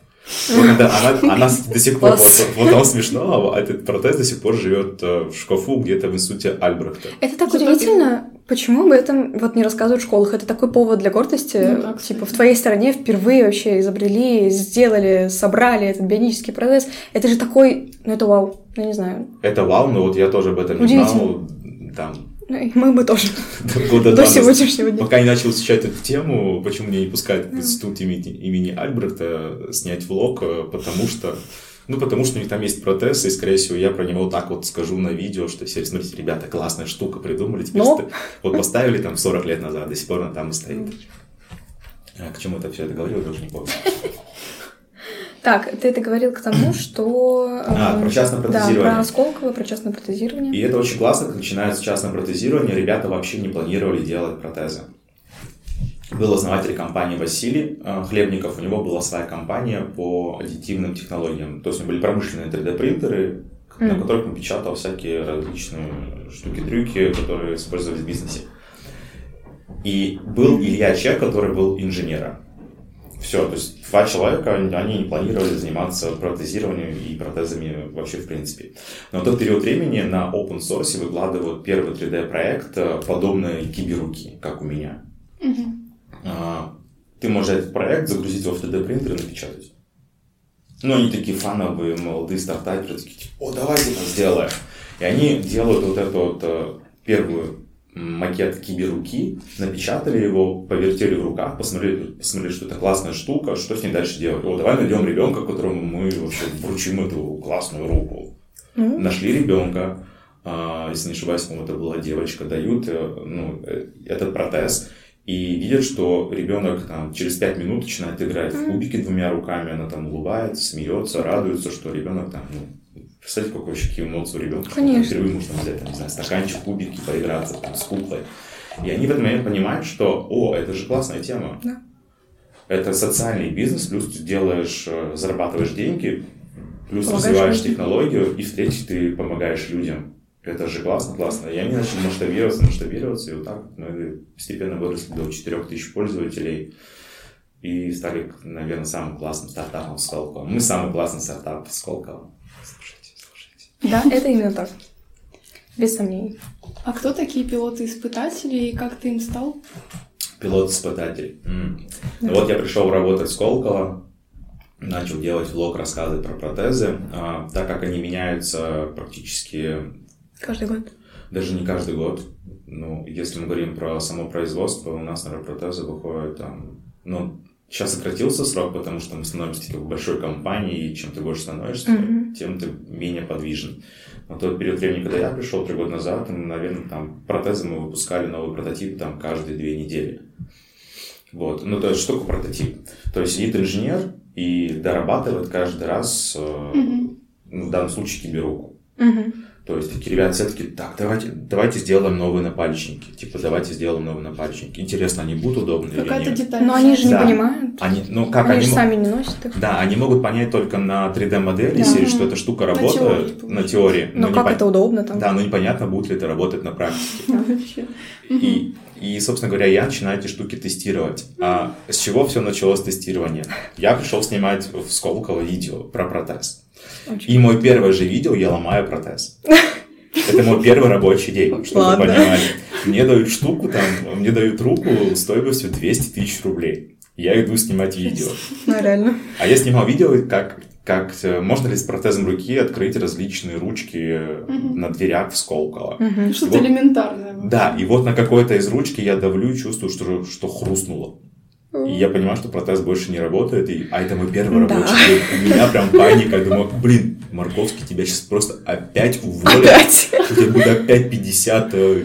S3: Она, она, она до сих пор, вот, вот там смешно, а этот протез до сих пор живет э, в шкафу где-то в институте Альбрехта.
S1: Это так удивительно, почему об этом вот не рассказывают в школах? Это такой повод для гордости.
S2: Ну кстати.
S1: типа в твоей стране впервые вообще изобрели, сделали, собрали этот бионический протез. Это же такой, ну это вау, я не знаю.
S3: Это вау, но вот я тоже об этом не
S1: Удивительно.
S3: знал. Там,
S1: и Мы бы тоже
S3: года
S1: до сегодняшнего дня.
S3: Пока не начал изучать эту тему, почему меня не пускают в институт имени, имени Альбрехта снять влог, э, потому что ну, потому что у них там есть протез, и, скорее всего, я про него так вот скажу на видео, что все, смотрите, ребята, классная штука придумали, теперь
S1: Но-
S3: вот поставили там 40 лет назад, до сих пор она там и стоит. А к чему это все это говорил, я уже не помню.
S1: Так, ты это говорил к тому, что...
S3: А,
S1: э,
S3: про частное
S1: Да,
S3: протезирование.
S1: про Сколково, про частное протезирование.
S3: И это очень классно, как начинается частное протезирование, ребята вообще не планировали делать протезы. Был основатель компании Василий э, Хлебников, у него была своя компания по аддитивным технологиям. То есть у него были промышленные 3D-принтеры, на
S1: Мгм.
S3: которых он печатал всякие различные штуки-дрюки, которые использовались в бизнесе. И был Илья Чек, который был инженером. Все, то есть два человека, они не планировали заниматься протезированием и протезами вообще в принципе. Но в тот период времени на open source выкладывают первый 3D-проект, э, подобный киберуки, как у меня. А, Ты можешь этот проект загрузить во 3D-принтер и напечатать. Ну, они такие фановые, молодые стартаперы, такие, типа, о, давайте это сделаем. И они делают вот эту вот э, первую макет киберуки, напечатали его, повертели в руках, посмотрели, посмотрели, что это классная штука, что с ней дальше делать. О, давай найдем ребенка, которому мы вообще вручим эту классную руку.
S1: Ну,
S3: Нашли ребенка, а, если не ошибаюсь, по-моему, это была девочка, дают э, ну, э, этот протез, и видят, что ребенок там, через 5 минут начинает играть в кубики двумя руками, она там улыбается, смеется, радуется, что ребенок там, ну, представьте, какой какие эмоции у ребенка,
S1: Конечно.
S3: впервые можно взять, там, не знаю, стаканчик, кубики, поиграться там, с куклой. И они в этот момент понимают, что, о, это же классная тема.
S1: Да.
S3: Это социальный бизнес, плюс ты делаешь, э, зарабатываешь деньги, плюс
S1: Помогаешь
S3: развиваешь
S1: людям.
S3: технологию, и в-третьих, ты помогаешь людям. Это же классно, классно. И они начали масштабироваться, масштабироваться, и вот так мы постепенно выросли до 4000 пользователей и стали, наверное, самым классным стартапом Сколково. Мы самый классный стартап Сколково.
S1: Да, это именно так. Без сомнений.
S2: А кто такие пилоты-испытатели и как ты им стал?
S3: Пилот-испытатель. М. Ну Вот я пришел работать в Сколково, начал делать влог, рассказывать про протезы, А, так как они меняются практически
S1: Каждый год.
S3: даже не каждый год. Ну, если мы говорим про само производство, у нас, наверное, протезы выходят там, ну, сейчас сократился срок, потому что мы становимся такой большой компанией, и чем ты больше становишься,
S1: Мгм.
S3: тем ты менее подвижен. На тот период времени, когда я пришел, три года назад, наверное, там протезы мы выпускали новый прототип там каждые две недели. Вот. Ну, то есть, что такое прототип? То есть, сидит инженер и дорабатывает каждый раз, ну, в данном случае, киберуку.
S1: Мгм.
S3: То есть такие ребята все таки так, давайте, давайте сделаем новые напальчники. Типа, давайте сделаем новые напальчинки. Интересно, они будут удобны или
S2: Какая-то
S3: нет?
S2: деталь.
S1: Но они же не
S3: Да.
S1: понимают.
S3: Они, ну, как
S1: они
S3: они,
S1: же
S3: мо-
S1: сами не носят их.
S3: Да, они могут понять только на 3D-модели,
S1: Да.
S3: что эта штука
S2: На
S3: работает
S2: теории,
S3: на
S2: получается.
S3: теории.
S1: Но
S3: не
S1: как
S3: пон-
S1: это удобно там?
S3: Да, но непонятно, будет ли это работать на практике.
S2: Вообще.
S3: И, и, собственно говоря, я начинаю эти штуки тестировать. А с чего все началось тестирование? Я пришел снимать в Сколково видео про протез.
S1: Очень
S3: И мой первое же видео я ломаю протез. Это мой первый рабочий день, чтобы вы
S1: Ладно.
S3: понимали. Мне дают штуку, там, мне дают руку стоимостью 200 тысяч рублей. Я иду снимать видео.
S1: Ну, реально.
S3: А я снимал видео, как, как э, можно ли с протезом руки открыть различные ручки
S2: Мгм.
S3: на дверях в Сколково.
S1: Мгм.
S2: Что-то
S3: Вот.
S2: элементарное.
S3: Да, и вот на какой-то из ручки я давлю и чувствую, что, что хрустнуло. И я понимаю, что протез больше не работает, и, а это мой первый
S1: Да.
S3: рабочий день. У меня прям паника, я думаю, блин, Марковский, тебя сейчас просто опять уволят.
S1: Опять.
S3: У тебя будет опять 50, э,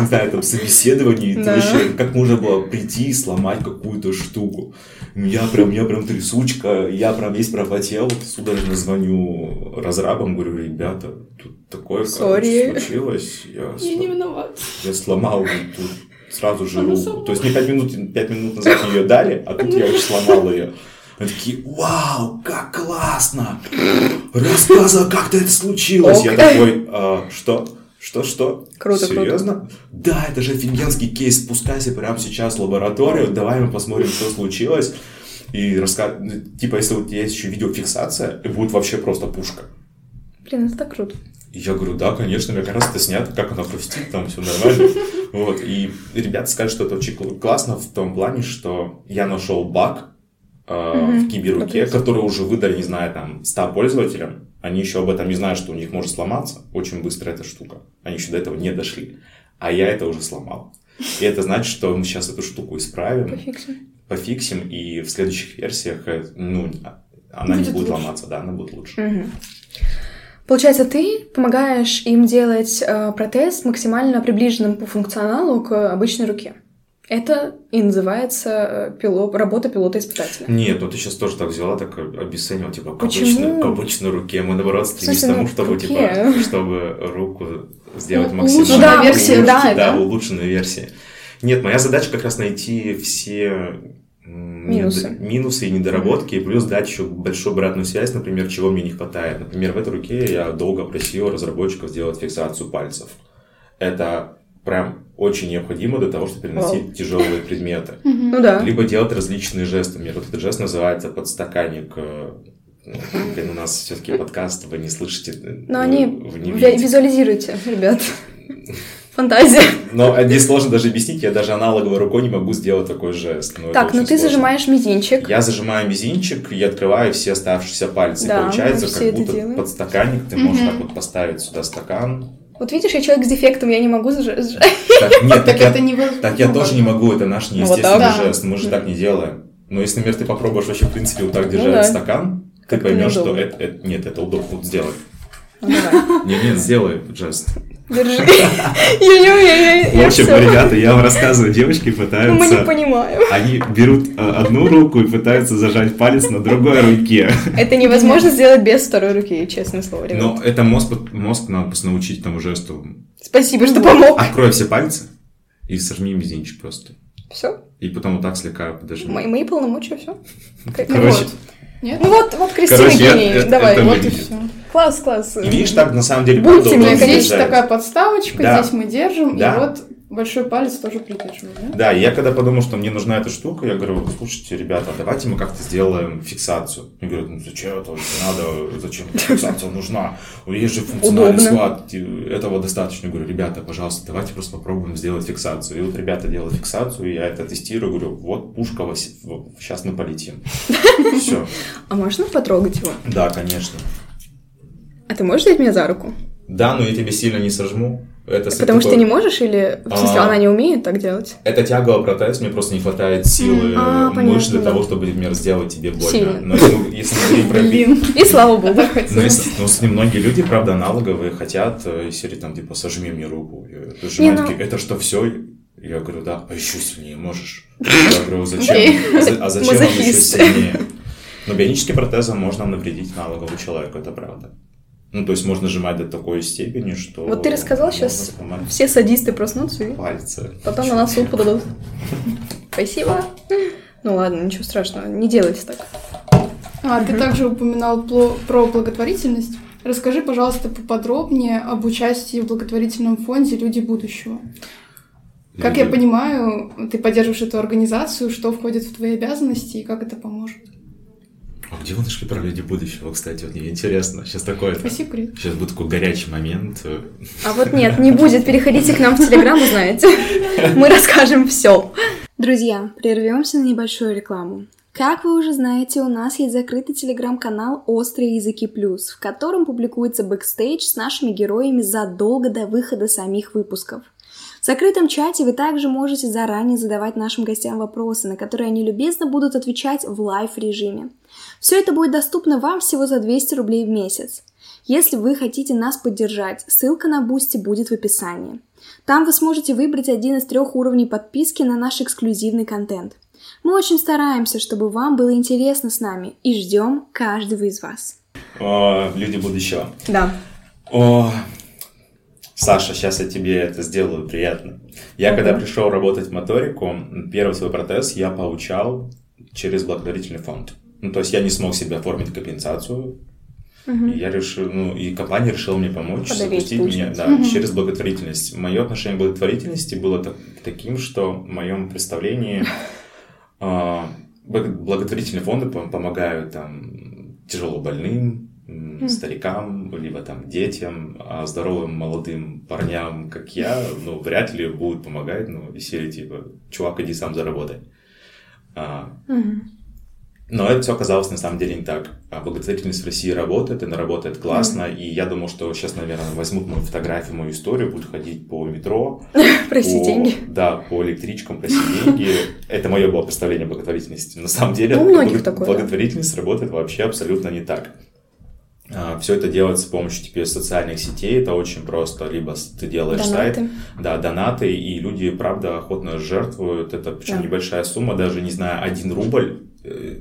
S3: не знаю, там, собеседований.
S1: Да.
S3: вообще, как можно было прийти и сломать какую-то штуку? Я прям, я прям трясучка, я прям весь пропотел, судорожно звоню разрабам, говорю, ребята, тут такое, короче,
S1: Sorry.
S3: случилось. Я,
S2: Я не
S3: сло-
S2: виноват.
S3: я сломал тут сразу же
S2: Она
S3: руку.
S2: сама.
S3: То есть мне 5 минут, пять минут назад ее дали, а тут я уже сломал ее. Они такие, вау, как классно! Рассказывай, как это случилось. Я такой, «А, что? Что, что?
S1: Круто,
S3: Серьезно? Да, это же офигенский кейс. Спускайся прямо сейчас в лабораторию, давай мы посмотрим, что случилось. И рассказывать, типа, если вот есть еще видеофиксация, и будет вообще просто пушка.
S1: Блин, это так круто.
S3: Я говорю, да, конечно, мне как раз это снято, как она хрустит, там все нормально. Вот, и ребята скажут, что это очень классно в том плане, что я нашел баг э, в киберуке, который уже выдали, не знаю, там, 100 пользователям. Они еще об этом не знают, что у них может сломаться очень быстро эта штука. Они еще до этого не дошли. А я это уже сломал. И это значит, что мы сейчас эту штуку исправим.
S1: Пофиксим.
S3: Пофиксим, и в следующих версиях, э, ну, она будет не будет лучше. ломаться, да, она будет лучше.
S1: Угу. Получается, ты помогаешь им делать э, протез максимально приближенным по функционалу к обычной руке. Это и называется э, пилот, работа пилота-испытателя.
S3: Нет, ну ты сейчас тоже так взяла, так обесценила, типа, к, обычной, к обычной руке. Мы, наоборот, стремимся к тому, ну, чтобы, типа, чтобы руку сделать ну, максимально... Ну,
S1: да, версия, да,
S3: да, да, улучшенную версию. Нет, моя задача как раз найти все
S1: минусы.
S3: минусы и недоработки, и плюс дать еще большую обратную связь, например, чего мне не хватает. Например, в этой руке я долго просил разработчиков сделать фиксацию пальцев. Это прям очень необходимо для того, чтобы переносить wow. тяжелые предметы.
S1: Ну да.
S3: Либо делать различные жесты. Например, вот этот жест называется подстаканник. Э, блин, у нас все-таки подкаст, вы не слышите.
S1: Но они визуализируйте, ребят. Фантазия.
S3: Но здесь сложно даже объяснить, я даже аналоговой рукой не могу сделать такой жест.
S1: Ну, так, ну ты сложно. зажимаешь мизинчик.
S3: Я зажимаю мизинчик и открываю все оставшиеся пальцы. Да, Получается, как будто подстаканник, ты можешь так вот поставить сюда стакан,
S1: вот видишь, я человек с дефектом, я не могу зажать.
S3: Так, нет, так, я, не так я тоже не могу, это наш неестественный вот жест, мы же так не делаем. Но если, например, ты попробуешь вообще, в принципе, вот так ну держать ну, да. стакан, ты поймешь, что это, это, нет, это удобно, сделай. Ну, нет, нет, сделай жест.
S1: Держи. Я не умею.
S3: В общем, ребята, я вам рассказываю, девочки пытаются...
S1: Мы не понимаем.
S3: Они берут э, одну руку и пытаются зажать палец на другой руке.
S1: Это невозможно сделать без второй руки, честное слово.
S3: Но это мозг, мозг надо просто научить тому жесту.
S1: Спасибо, что помог.
S3: Открой все пальцы и сожми мизинчик просто.
S1: Все?
S3: И потом вот так слегка подожми.
S1: Мои, мои полномочия, все.
S3: Короче,
S1: нет? Ну вот, вот Кристина Короче, гений. Это, Давай,
S3: это
S1: вот и все. Класс, класс.
S3: И видишь, так на самом деле
S2: Будьте мне, здесь такая подставочка, да. здесь мы держим,
S3: да.
S2: и вот большой палец тоже придерживаем, да?
S3: Да, я когда подумал, что мне нужна эта штука, я говорю, слушайте, ребята, давайте мы как-то сделаем фиксацию. Они говорят, ну зачем это надо, зачем фиксация нужна? Есть же функциональный склад, этого достаточно. Я говорю, ребята, пожалуйста, давайте просто попробуем сделать фиксацию. И вот ребята делают фиксацию, я это тестирую, говорю, вот пушка, сейчас мы полетим. Все.
S1: А можно потрогать его?
S3: Да, конечно.
S1: А ты можешь взять меня за руку?
S3: Да, но я тебе сильно не сожму.
S1: Это Потому что ты не можешь или в смысле, а, она не умеет так делать?
S3: Это тяговый протез, мне просто не хватает силы а, мышц для того, чтобы, например, сделать тебе больно. Сильно. Но если, если.
S1: Блин, и слава богу.
S3: Но если, ну, ним многие люди, правда, аналоговые, хотят, э, серии там, типа, сожми мне руку. Я, ну... такие, это что, все? Я говорю, да, а еще сильнее можешь. Я говорю, зачем? А, а зачем еще сильнее? Но бионическим протезом можно навредить налоговому человеку, это правда. Ну, то есть можно сжимать до такой степени, что...
S1: Вот ты рассказал, сейчас все садисты проснутся и...
S3: Пальцы.
S1: Потом на нас суд подадут. Спасибо. Ну ладно, ничего страшного, не делайте так.
S2: А, ты также упоминал про благотворительность. Расскажи, пожалуйста, поподробнее об участии в благотворительном фонде «Люди будущего». Как я понимаю, ты поддерживаешь эту организацию, что входит в твои обязанности и как это поможет?
S3: А где вы нашли про люди будущего, кстати? Вот мне интересно. Сейчас такое.
S2: Спасибо, Крит.
S3: Сейчас будет такой горячий момент.
S1: А вот нет, не будет. Переходите к нам в Телеграм, узнаете. Мы расскажем все. Друзья, прервемся на небольшую рекламу. Как вы уже знаете, у нас есть закрытый телеграм-канал «Острые языки плюс», в котором публикуется бэкстейдж с нашими героями задолго до выхода самих выпусков. В закрытом чате вы также можете заранее задавать нашим гостям вопросы, на которые они любезно будут отвечать в live-режиме. Все это будет доступно вам всего за 200 рублей в месяц. Если вы хотите нас поддержать, ссылка на Boosty будет в описании. Там вы сможете выбрать один из трех уровней подписки на наш эксклюзивный контент. Мы очень стараемся, чтобы вам было интересно с нами и ждем каждого из вас.
S3: О, люди будущего.
S1: Да.
S3: О, Саша, сейчас я тебе это сделаю приятно. Я okay. когда пришел работать в моторику, первый свой протез я получал через благотворительный фонд. Ну, то есть я не смог себе оформить компенсацию. Угу. И я решил, ну, и компания решила мне помочь,
S1: Подавить
S3: запустить меня да, угу. через благотворительность. Мое отношение к благотворительности было так, таким, что в моем представлении э, благотворительные фонды помогают там тяжело больным, mm. старикам, либо там детям, а здоровым молодым парням, как я, ну, вряд ли будут помогать, ну, из серии типа, чувак, иди сам заработай. А, mm-hmm. Но это все оказалось на самом деле не так. А благотворительность в России работает, она работает классно, mm. и я думал, что сейчас, наверное, возьмут мою фотографию, мою историю, будут ходить по метро.
S1: Просить деньги.
S3: Да, по электричкам, просить деньги. Это мое было представление благотворительности. На самом деле,
S1: ну,
S3: благотворительность работает вообще абсолютно не так. А, все это делается с помощью теперь социальных сетей, это очень просто. Либо ты делаешь донаты. сайт, да, донаты, и люди, правда, охотно жертвуют. Это причем да. небольшая сумма, даже, не знаю, один рубль э,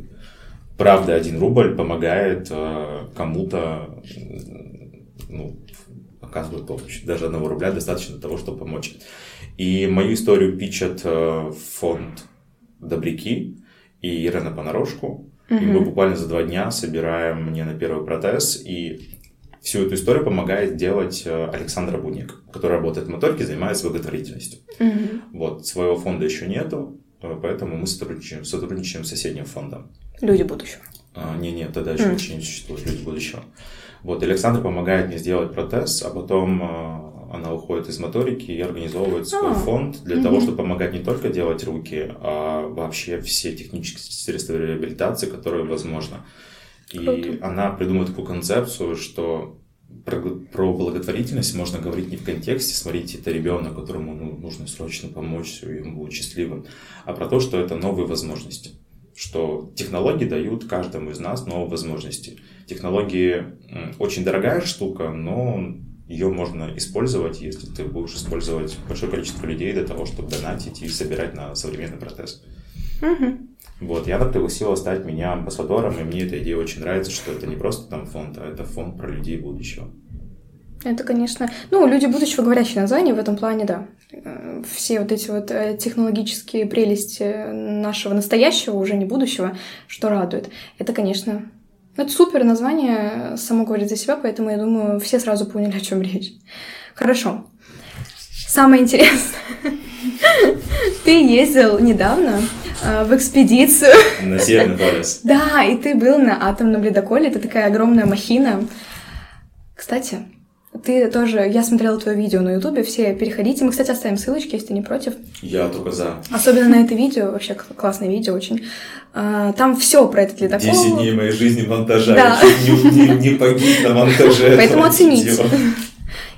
S3: правда, один рубль помогает э, кому-то, ну, оказывает помощь. Даже одного рубля достаточно для того, чтобы помочь. И мою историю пичат э, фонд Добряки и Ирена Понарошку. Угу. И мы буквально за два дня собираем мне на первый протез. И всю эту историю помогает делать э, Александра Буник, который работает в моторике, занимается благотворительностью. Угу. Вот, своего фонда еще нету, поэтому мы сотрудничаем, сотрудничаем с соседним фондом.
S1: Люди будущего.
S3: А, не, нет, тогда еще mm. не существует люди будущего. Вот, Александр помогает мне сделать протез, а потом э, она уходит из моторики и организовывает свой oh. фонд для mm-hmm. того, чтобы помогать не только делать руки, а вообще все технические средства реабилитации, которые возможно. И Круто. она придумывает такую концепцию, что про, благотворительность можно говорить не в контексте, смотрите, это ребенок, которому ну, нужно срочно помочь, ему будет счастливым, а про то, что это новые возможности что технологии дают каждому из нас новые возможности. Технологии очень дорогая штука, но ее можно использовать, если ты будешь использовать большое количество людей для того, чтобы донатить и собирать на современный протез. Угу. Вот, я пригласила стать меня амбассадором, и мне эта идея очень нравится, что это не просто там фонд, а это фонд про людей будущего.
S1: Это, конечно... Ну, люди будущего говорящие название в этом плане, да. Э, все вот эти вот э, технологические прелести нашего настоящего, уже не будущего, что радует. Это, конечно... Ну, это супер название, само говорит за себя, поэтому, я думаю, все сразу поняли, о чем речь. Хорошо. Самое интересное. Ты ездил недавно э, в экспедицию.
S3: На Северный полюс.
S1: Да, и ты был на атомном ледоколе. Это такая огромная махина. Кстати, ты тоже, я смотрела твое видео на Ютубе, все переходите. Мы, кстати, оставим ссылочки, если ты не против.
S3: Я только за.
S1: Особенно на это видео, вообще классное видео очень. А, там все про этот ледокол.
S3: 10 дней моей жизни монтажа. Да. Не, не, не погиб на монтаже.
S1: Поэтому оцените.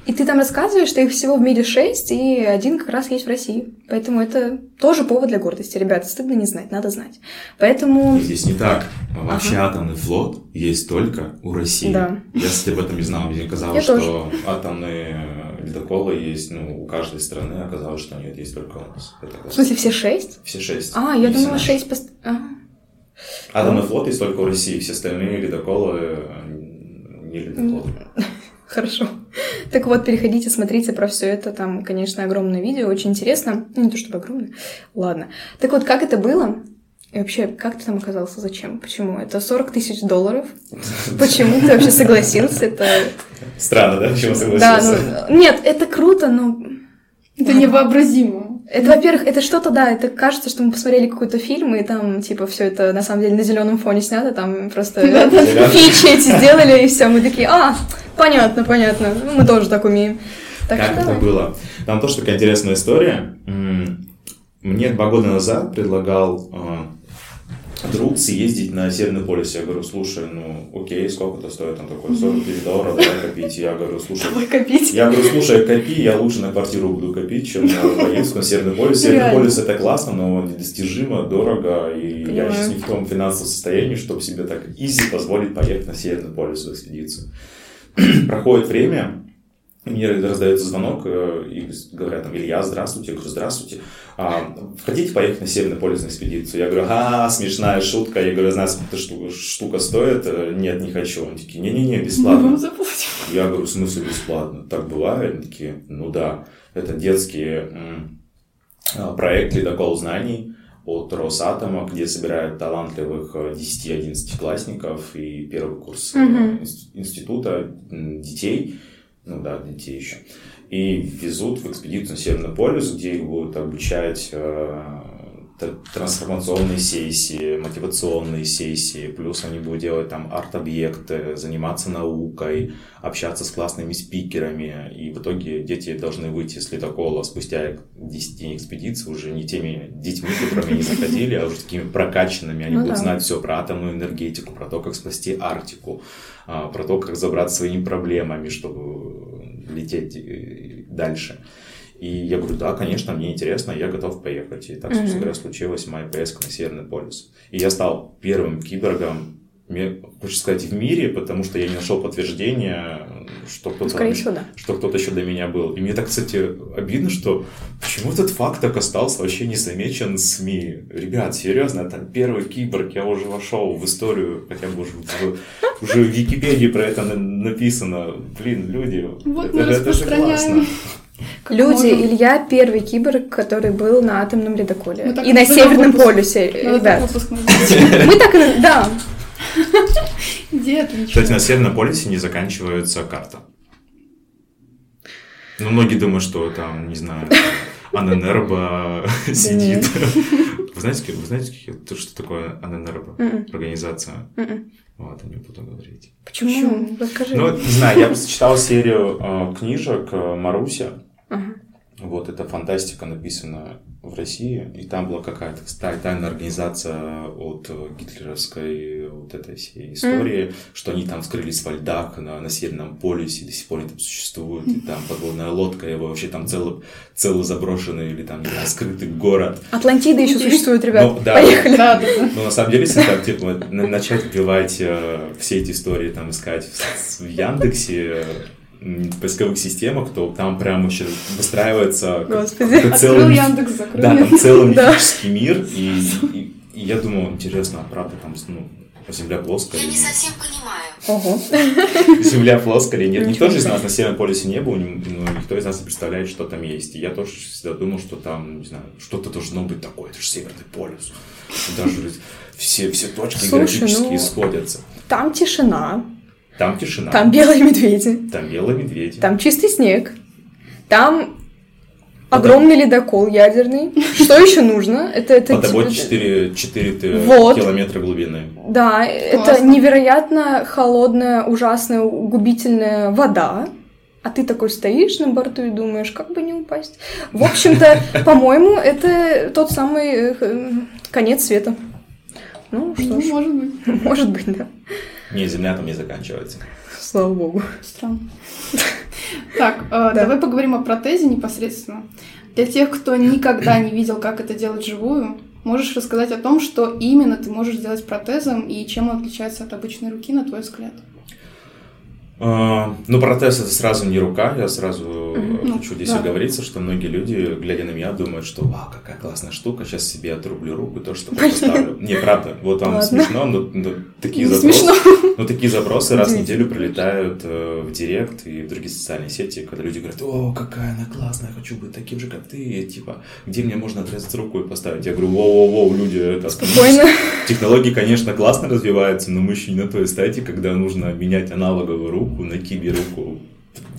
S1: И ты там рассказываешь, что их всего в мире шесть, и один как раз есть в России. Поэтому это тоже повод для гордости. Ребята, стыдно не знать, надо знать. Поэтому...
S3: Здесь не так. Вообще ага. атомный флот есть только у России. Да. Если ты об этом не знал, мне казалось, Я что тоже. атомные ледоколы есть ну, у каждой страны, оказалось, что нет, есть только у нас.
S1: Это в смысле, все шесть?
S3: Все шесть.
S1: А, я думала, шесть... Пост... А.
S3: Атомный флот есть только у России, все остальные ледоколы не ледоколы.
S1: Хорошо. Так вот, переходите, смотрите про все это. Там, конечно, огромное видео, очень интересно. Ну, не то чтобы огромное. Ладно. Так вот, как это было? И вообще, как ты там оказался? Зачем? Почему? Это 40 тысяч долларов. Почему ты вообще согласился? Это...
S3: Странно, да? Почему согласился?
S1: Да, ну... Нет, это круто, но...
S2: Это невообразимо.
S1: Это, во-первых, это что-то, да, это кажется, что мы посмотрели какой-то фильм, и там, типа, все это на самом деле на зеленом фоне снято, там просто фичи эти сделали, и все, мы такие, а, понятно, понятно, мы тоже так умеем.
S3: Так как это было? Там тоже такая интересная история. Мне два года назад предлагал а, друг съездить на Северный полюс. Я говорю, слушай, ну окей, сколько это стоит? Он такой, 40 тысяч долларов, давай копить. Я говорю, слушай,
S1: давай копить.
S3: Я говорю, слушай, копи, я лучше на квартиру буду копить, чем на поездку на Северный полюс. Северный Реально. полюс это классно, но недостижимо, дорого, и Понимаю. я сейчас не в том финансовом состоянии, чтобы себе так изи позволить поехать на Северный полюс в экспедицию. Проходит время, мне раздается звонок, э, и говорят там, Илья, здравствуйте. Я говорю, здравствуйте. А, хотите поехать на Северный полюс на экспедицию? Я говорю, а, смешная шутка. Я говорю, знаете, эта штука, штука стоит? Э, нет, не хочу. Они такие, не-не-не, бесплатно. Ну, Я говорю, в смысле бесплатно? Так бывает? Они такие, ну да. Это детский а, проект «Ледокол знаний» от Росатома, где собирают талантливых 10-11 э, и первый курс угу. института детей ну да, детей еще. И везут в экспедицию на Северный полюс, где их будут обучать э, трансформационные сессии, мотивационные сессии, плюс они будут делать там арт-объекты, заниматься наукой, общаться с классными спикерами, и в итоге дети должны выйти с ледокола спустя 10 экспедиций уже не теми детьми, которыми они заходили, а уже такими прокачанными, они ну, будут да. знать все про атомную энергетику, про то, как спасти Арктику, а, про то, как разобраться своими проблемами, чтобы лететь э, дальше. И я говорю, да, конечно, мне интересно, я готов поехать. И так, собственно говоря, случилась моя поездка на Северный полюс. И я стал первым киборгом, мне, хочется сказать, в мире, потому что я не нашел подтверждения, что кто-то,
S1: Скорее всего, да.
S3: что кто-то еще до меня был. И мне так, кстати, обидно, что почему этот факт так остался вообще не замечен СМИ. Ребят, серьезно, это первый киборг, я уже вошел в историю, хотя бы уже, в, уже в Википедии про это написано. Блин, люди,
S2: вот это, это же классно.
S1: Люди, можем... Илья первый киборг, который был на атомном ледоколе. И на Северном выпуск. полюсе,
S2: ребят.
S1: Мы так, да.
S2: Где отлично.
S3: Кстати, на Северном полюсе не заканчивается карта. Ну, многие думают, что там, не знаю, Аненербо сидит. Вы знаете, вы знаете, что такое Аненербо?
S1: М-м.
S3: Организация?
S1: М-м.
S3: Вот, не буду говорить.
S1: Почему? Расскажи.
S3: Ну, не знаю, я читал серию э, книжек э, Маруся.
S1: Ага.
S3: Вот, эта фантастика написана в России, и там была какая-то тайная организация от гитлеровской вот этой всей истории, mm. что они там скрылись во льдах на, на Северном полюсе, до сих пор они там существуют, и там подводная лодка, его вообще там целый, целый заброшенный или там, не знаю, скрытый город.
S1: Атлантида еще существует, ребят,
S3: ну, да,
S1: поехали.
S2: Да, да, да.
S3: Ну, на самом деле, если так, типа, начать вбивать э, все эти истории, там, искать в, в Яндексе, поисковых системах, то там прям еще выстраивается
S2: Господи, целый, Яндекс, закрыл
S3: да, там целый мифический мир, и, и, и я думал, интересно, а правда там, ну, Земля плоская.
S4: Я не совсем понимаю.
S1: Ого.
S3: Земля плоская или нет. Никто же из нас на Северном полюсе не был, но никто из нас не представляет, что там есть. И я тоже всегда думал, что там, не знаю, что-то должно быть такое. Это же Северный полюс. Даже все, все точки Слушай, географические ну, сходятся.
S1: Там тишина,
S3: там тишина.
S1: Там белые медведи.
S3: Там белые медведи.
S1: Там чистый снег. Там огромный ледокол ядерный. Что еще нужно? Это, это
S3: Под тобой 4, 4 вот. километра глубины.
S1: Да, Классно. это невероятно холодная, ужасная, губительная вода. А ты такой стоишь на борту и думаешь, как бы не упасть. В общем-то, по-моему, это тот самый э, конец света. Ну, что ну, ж.
S2: Может быть.
S1: Может быть, да.
S3: Не, земля там не заканчивается.
S1: Слава богу.
S2: Странно. Так, э, давай поговорим о протезе непосредственно. Для тех, кто никогда не видел, как это делать живую, можешь рассказать о том, что именно ты можешь сделать протезом и чем он отличается от обычной руки, на твой взгляд?
S3: А, ну, протез это сразу не рука, я сразу хочу здесь да. оговориться, что многие люди, глядя на меня, думают, что «Вау, какая классная штука, сейчас себе отрублю руку, то что поставлю». Не, правда, вот вам смешно, но, но такие не запросы, смешно. но такие запросы раз в неделю прилетают э, в директ и в другие социальные сети, когда люди говорят «О, какая она классная, хочу быть таким же, как ты», и, типа «Где мне можно отрезать руку и поставить?» Я говорю «Воу-воу-воу, люди, это...»
S1: Спокойно.
S3: Технологии, конечно, классно развиваются, но мы еще не на той стадии, когда нужно менять аналоговую руку, на киби руку.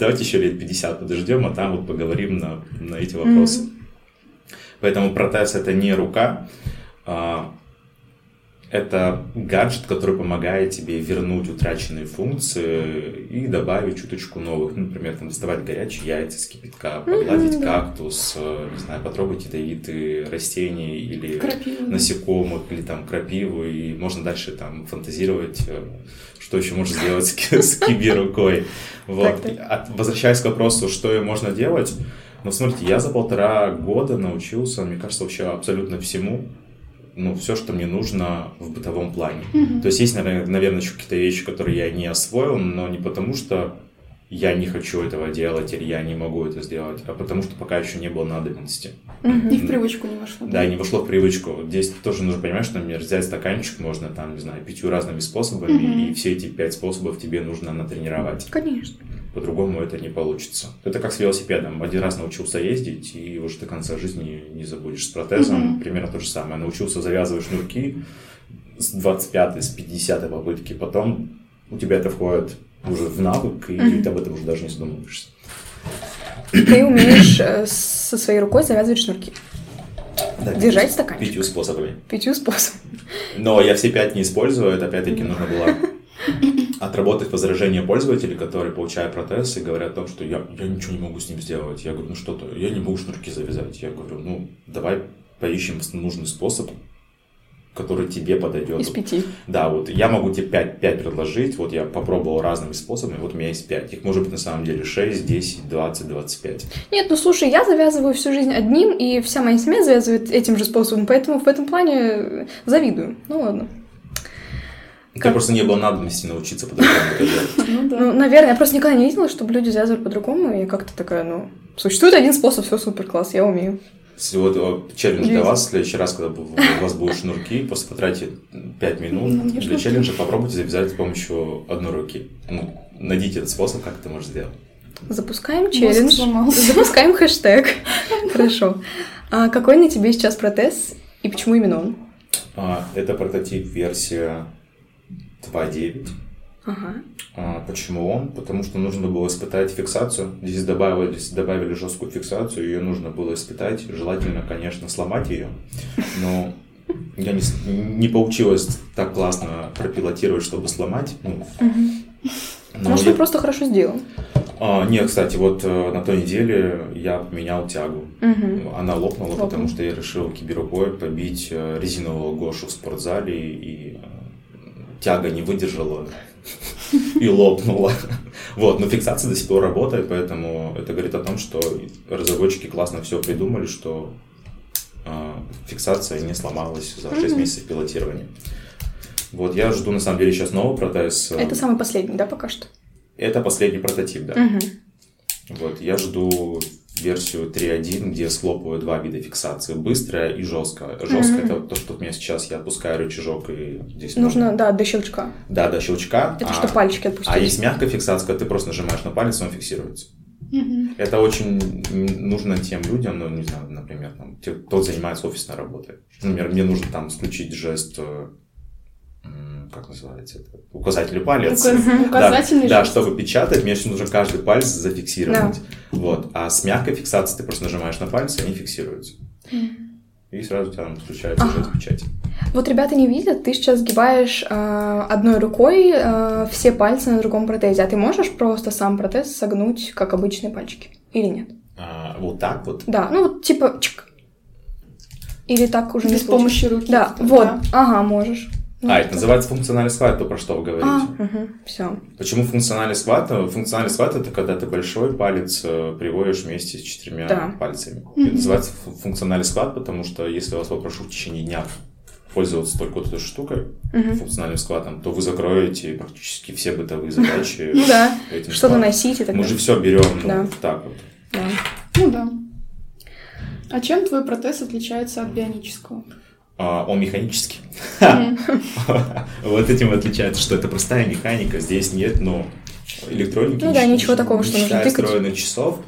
S3: Давайте еще лет 50 подождем, а там вот поговорим на, на эти вопросы. Mm-hmm. Поэтому протез это не рука, а, это гаджет, который помогает тебе вернуть утраченные функции и добавить чуточку новых. Например, там, доставать горячие яйца с кипятка, погладить mm-hmm. кактус, э, не знаю, потрогать ядовитые растения или
S2: крапиву.
S3: насекомых, или там крапиву, и можно дальше там фантазировать, э, что еще можно сделать с киби рукой. Вот. Возвращаясь к вопросу, что можно делать, ну, смотрите, я за полтора года научился, мне кажется, вообще абсолютно всему ну, все, что мне нужно в бытовом плане.
S2: Mm-hmm.
S3: То есть есть, наверное, еще какие-то вещи, которые я не освоил, но не потому, что я не хочу этого делать или я не могу это сделать, а потому что пока еще не было надобности.
S2: Mm-hmm. И в привычку не вошло.
S3: Да, не вошло в привычку. Здесь тоже нужно понимать, что, например, взять стаканчик можно там, не знаю, пятью разными способами, mm-hmm. и все эти пять способов тебе нужно натренировать.
S1: Конечно.
S3: По-другому это не получится. Это как с велосипедом. Один раз научился ездить, и уже до конца жизни не забудешь. С протезом mm-hmm. примерно то же самое. Научился завязывать шнурки с 25 с 50 попытки, потом у тебя это входит уже в навык, и mm-hmm. ты об этом уже даже не задумываешься.
S1: Ты умеешь э, со своей рукой завязывать шнурки?
S3: Да,
S1: Держать
S3: пятью-
S1: стаканчик.
S3: Пятью способами.
S1: Пятью способами.
S3: Но я все пять не использую, это опять-таки нужно было отработать возражения пользователей, которые получают протез и говорят о том, что я, я ничего не могу с ним сделать. Я говорю, ну что ты, я не могу шнурки завязать. Я говорю, ну давай поищем нужный способ, который тебе подойдет.
S1: Из пяти.
S3: Да, вот я могу тебе 5, 5 предложить, вот я попробовал разными способами, вот у меня есть 5. Их может быть на самом деле 6, 10, 20, 25.
S1: Нет, ну слушай, я завязываю всю жизнь одним, и вся моя семья завязывает этим же способом, поэтому в этом плане завидую. Ну ладно.
S3: У тебя
S1: Как?
S3: просто не было надобности научиться по-другому это делать.
S2: Ну да.
S1: Ну, наверное, я просто никогда не видела, чтобы люди завязывали по-другому, и как-то такая, ну, существует один способ, все супер класс, я умею.
S3: Вот э, челлендж для вас, в следующий раз, когда у вас будут шнурки, просто потратьте 5 минут
S2: Ну,
S3: для
S2: шнурки.
S3: челленджа, попробуйте завязать с помощью одной руки. Ну, найдите этот способ, как это можешь сделать.
S1: Запускаем челлендж, запускаем хэштег. Хорошо. А какой на тебе сейчас протез, и почему именно он?
S3: А, Это прототип версия 2.9.
S1: Ага.
S3: А, Почему он? Потому что нужно было испытать фиксацию. Здесь добавили, здесь добавили жесткую фиксацию, ее нужно было испытать. Желательно, конечно, сломать ее. Но я не, не получилось так классно пропилотировать, чтобы сломать. Ну, но
S1: Может,
S3: я-
S1: он просто хорошо сделан.
S3: А, нет, кстати, вот э, на той неделе я поменял тягу.
S1: Мгм.
S3: Она лопнула,
S1: Лопнула.
S3: потому что я решил киберрукой побить э, резинового Гошу в спортзале, и тяга не выдержала и лопнула. Вот, но фиксация до сих пор работает, поэтому это говорит о том, что разработчики классно все придумали, что э, фиксация не сломалась за 6 месяцев пилотирования. Вот, я жду, на самом деле, сейчас новый протез.
S1: Это самый последний, да, пока что?
S3: Это последний прототип, да.
S1: Мгм.
S3: Вот, я жду версию 3.1, где схлопываю два вида фиксации. Быстрая и жесткая. Жесткая это то, что у меня сейчас. Я опускаю рычажок и здесь
S1: Нужно,
S3: можно-
S1: да, до щелчка.
S3: Да, до щелчка.
S1: Это
S3: а,
S1: что пальчики отпустить.
S3: а есть мягкая фиксация, когда ты просто нажимаешь на палец, и он фиксируется.
S2: Мгм.
S3: Это очень нужно тем людям, ну, не знаю, например, там, те, кто занимается офисной работой. Например, мне нужно там включить жест, э, как называется это, указательный палец.
S2: Указательный
S3: да, да, чтобы печатать, мне нужно каждый палец зафиксировать. Вот. А с мягкой фиксацией ты просто нажимаешь на пальцы, и они фиксируются. И сразу у тебя там включается
S1: Ага.
S3: жест печати.
S1: Вот ребята не видят, ты сейчас сгибаешь э, одной рукой э, все пальцы на другом протезе, а ты можешь просто сам протез согнуть, как обычные пальчики? Или нет?
S3: А, вот так вот.
S1: Да, ну вот типа чик. Или так уже
S2: Без
S1: не получится?
S2: помощи руки.
S1: Да,
S2: Да.
S1: вот, ага, можешь. Ну,
S3: А, это называется функциональный схват, то, про что вы говорите.
S1: А, все.
S3: Почему функциональный схват? Функциональный схват это когда ты большой палец э, приводишь вместе с четырьмя
S1: Да.
S3: пальцами. Это называется фу- функциональный схват, потому что если я вас попрошу в течение дня пользоваться только вот этой штукой, функциональным схватом, то вы закроете практически все бытовые задачи.
S1: Ну да,
S3: этим
S1: что-то носить и так
S3: Мы же все берем ну, так вот.
S1: Да.
S2: Ну да. А чем твой протез отличается от бионического?
S3: А, он механический. Вот этим отличается, что это простая механика, здесь нет, ну, электроники.
S1: Ну да, ничего такого, что нужно тыкать.
S3: встроенных часов.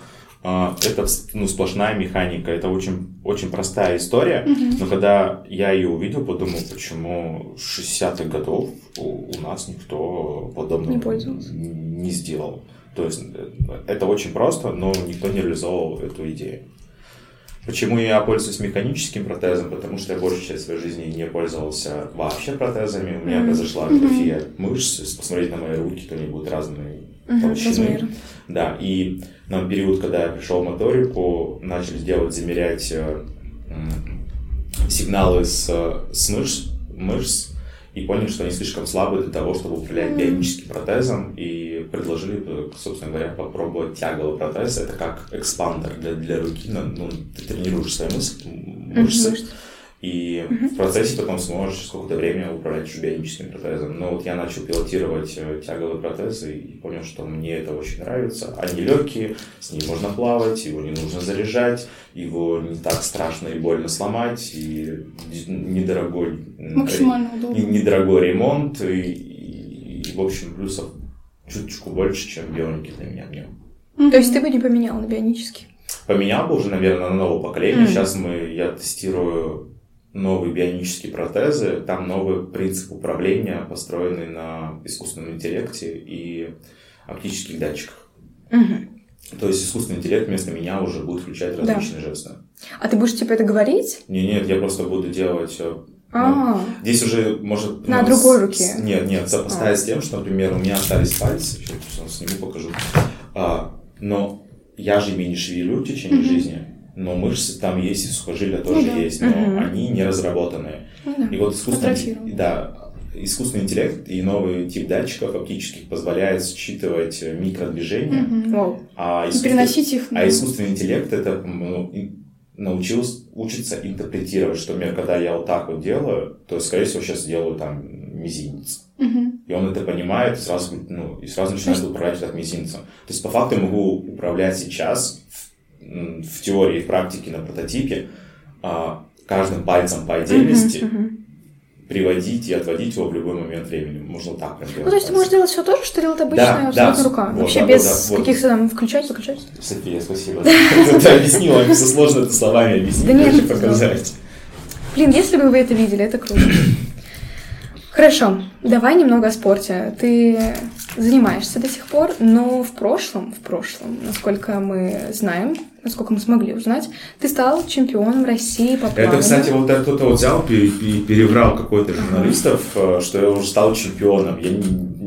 S3: а, Это ну, сплошная механика, это очень, очень простая история, но когда я ее увидел, подумал, почему с 60-х годов у, у нас никто подобного
S1: Не пользовался.
S3: не сделал. То есть э, это очень просто, но никто не реализовал эту идею. Почему я пользуюсь механическим протезом? Потому что я большую часть своей жизни не пользовался вообще протезами. У меня произошла атрофия мышц. Если посмотреть на мои руки, то они будут разные толщины. Да, и на период, когда я пришел в моторику, начали делать, замерять э, сигналы с, э, с мышц, мышц и поняли, что они слишком слабые для того, чтобы управлять бионическим протезом, и предложили, э, собственно говоря, попробовать тяговый протез. Это как экспандер для, для руки. Ну, ну, ты тренируешь свои мышцы,
S1: Мышцы.
S3: И в процессе потом сможешь через какое-то время управлять уже бионическим протезом. Но вот я начал пилотировать э, тяговые протезы и понял, что мне это очень нравится. Они легкие, с ним можно плавать, его не нужно заряжать, его не так страшно и больно сломать, и недорогой,
S2: Максимально удобно.
S3: недорогой ремонт, и, и- и, в общем плюсов чуточку больше, чем бионики для меня в нем.
S1: То есть ты бы не поменял на бионический?
S3: Поменял бы уже, наверное, на новое поколение.
S1: Мгм.
S3: Сейчас мы, я тестирую новые бионические протезы. Там новый принцип управления, построенный на искусственном интеллекте и оптических датчиках.
S1: Мгм.
S3: То есть искусственный интеллект вместо меня уже будет включать различные да. жесты.
S1: А ты будешь типа это говорить?
S3: Не, нет, я просто буду делать. Э,
S1: а,
S3: ну, здесь уже может
S1: на другой руке.
S3: Нет, нет, сопоставить а. с тем, что, например, у меня остались пальцы. Сейчас сниму, покажу. А, но я же ими не шевелю в течение mm-hmm. жизни. Но мышцы там есть, и сухожилия тоже ну, да. есть, но mm-hmm. они не разработанные.
S1: Ну, да.
S3: И вот искусственный, да, искусственный интеллект и новый тип датчиков оптических позволяет считывать микродвижения,
S1: mm-hmm.
S2: а, искусствен... переносить их.
S3: А искусственный интеллект это ну, научился учиться интерпретировать, что, например, когда я вот так вот делаю, то, скорее всего, сейчас делаю там мизинец.
S1: Угу.
S3: И он это понимает, и сразу, ну, и сразу начинает управлять от мизинцем. То есть, по факту, я могу управлять сейчас в, теории, в практике, на прототипе а, каждым пальцем по отдельности, угу, угу приводить и отводить его в любой момент времени. Можно так прям делать.
S1: Ну, то есть ты можешь делать все то же, что делает обычная да, абсолютно да, рука. Вот, Вообще да, без да, каких-то там включать, выключать.
S3: София, спасибо. Ты объяснила, все сложно это словами объяснить, да показать.
S1: Блин, если бы вы это видели, это круто. Хорошо, давай немного о спорте. Ты занимаешься до сих пор, но в прошлом, в прошлом, насколько мы знаем, насколько мы смогли узнать, ты стал чемпионом России по плаванию.
S3: Это, кстати, вот кто-то вот взял и переврал какой-то журналистов, uh-huh. что я уже стал чемпионом. Я не,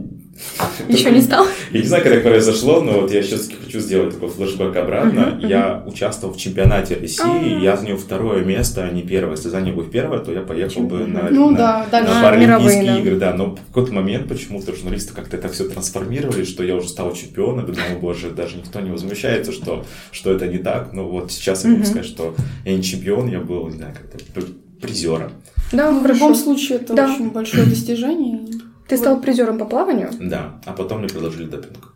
S1: еще не стал?
S3: Я не знаю, как это произошло, но вот я сейчас хочу сделать такой флешбэк обратно. Я участвовал в чемпионате России, я занял второе место, а не первое. Если занял бы первое, то я поехал бы на,
S2: ну,
S3: Паралимпийские игры. Да. Но в какой-то момент почему-то журналисты как-то это все трансформировали, что я уже стал чемпионом. Думаю, боже, даже никто не возмущается, что, что это не так. Но вот сейчас я могу сказать, что я не чемпион, я был, не знаю, как-то призером.
S2: Да, ну, в любом случае это да. очень большое достижение.
S1: Ты стал призером по плаванию?
S3: Да, а потом мне предложили допинг.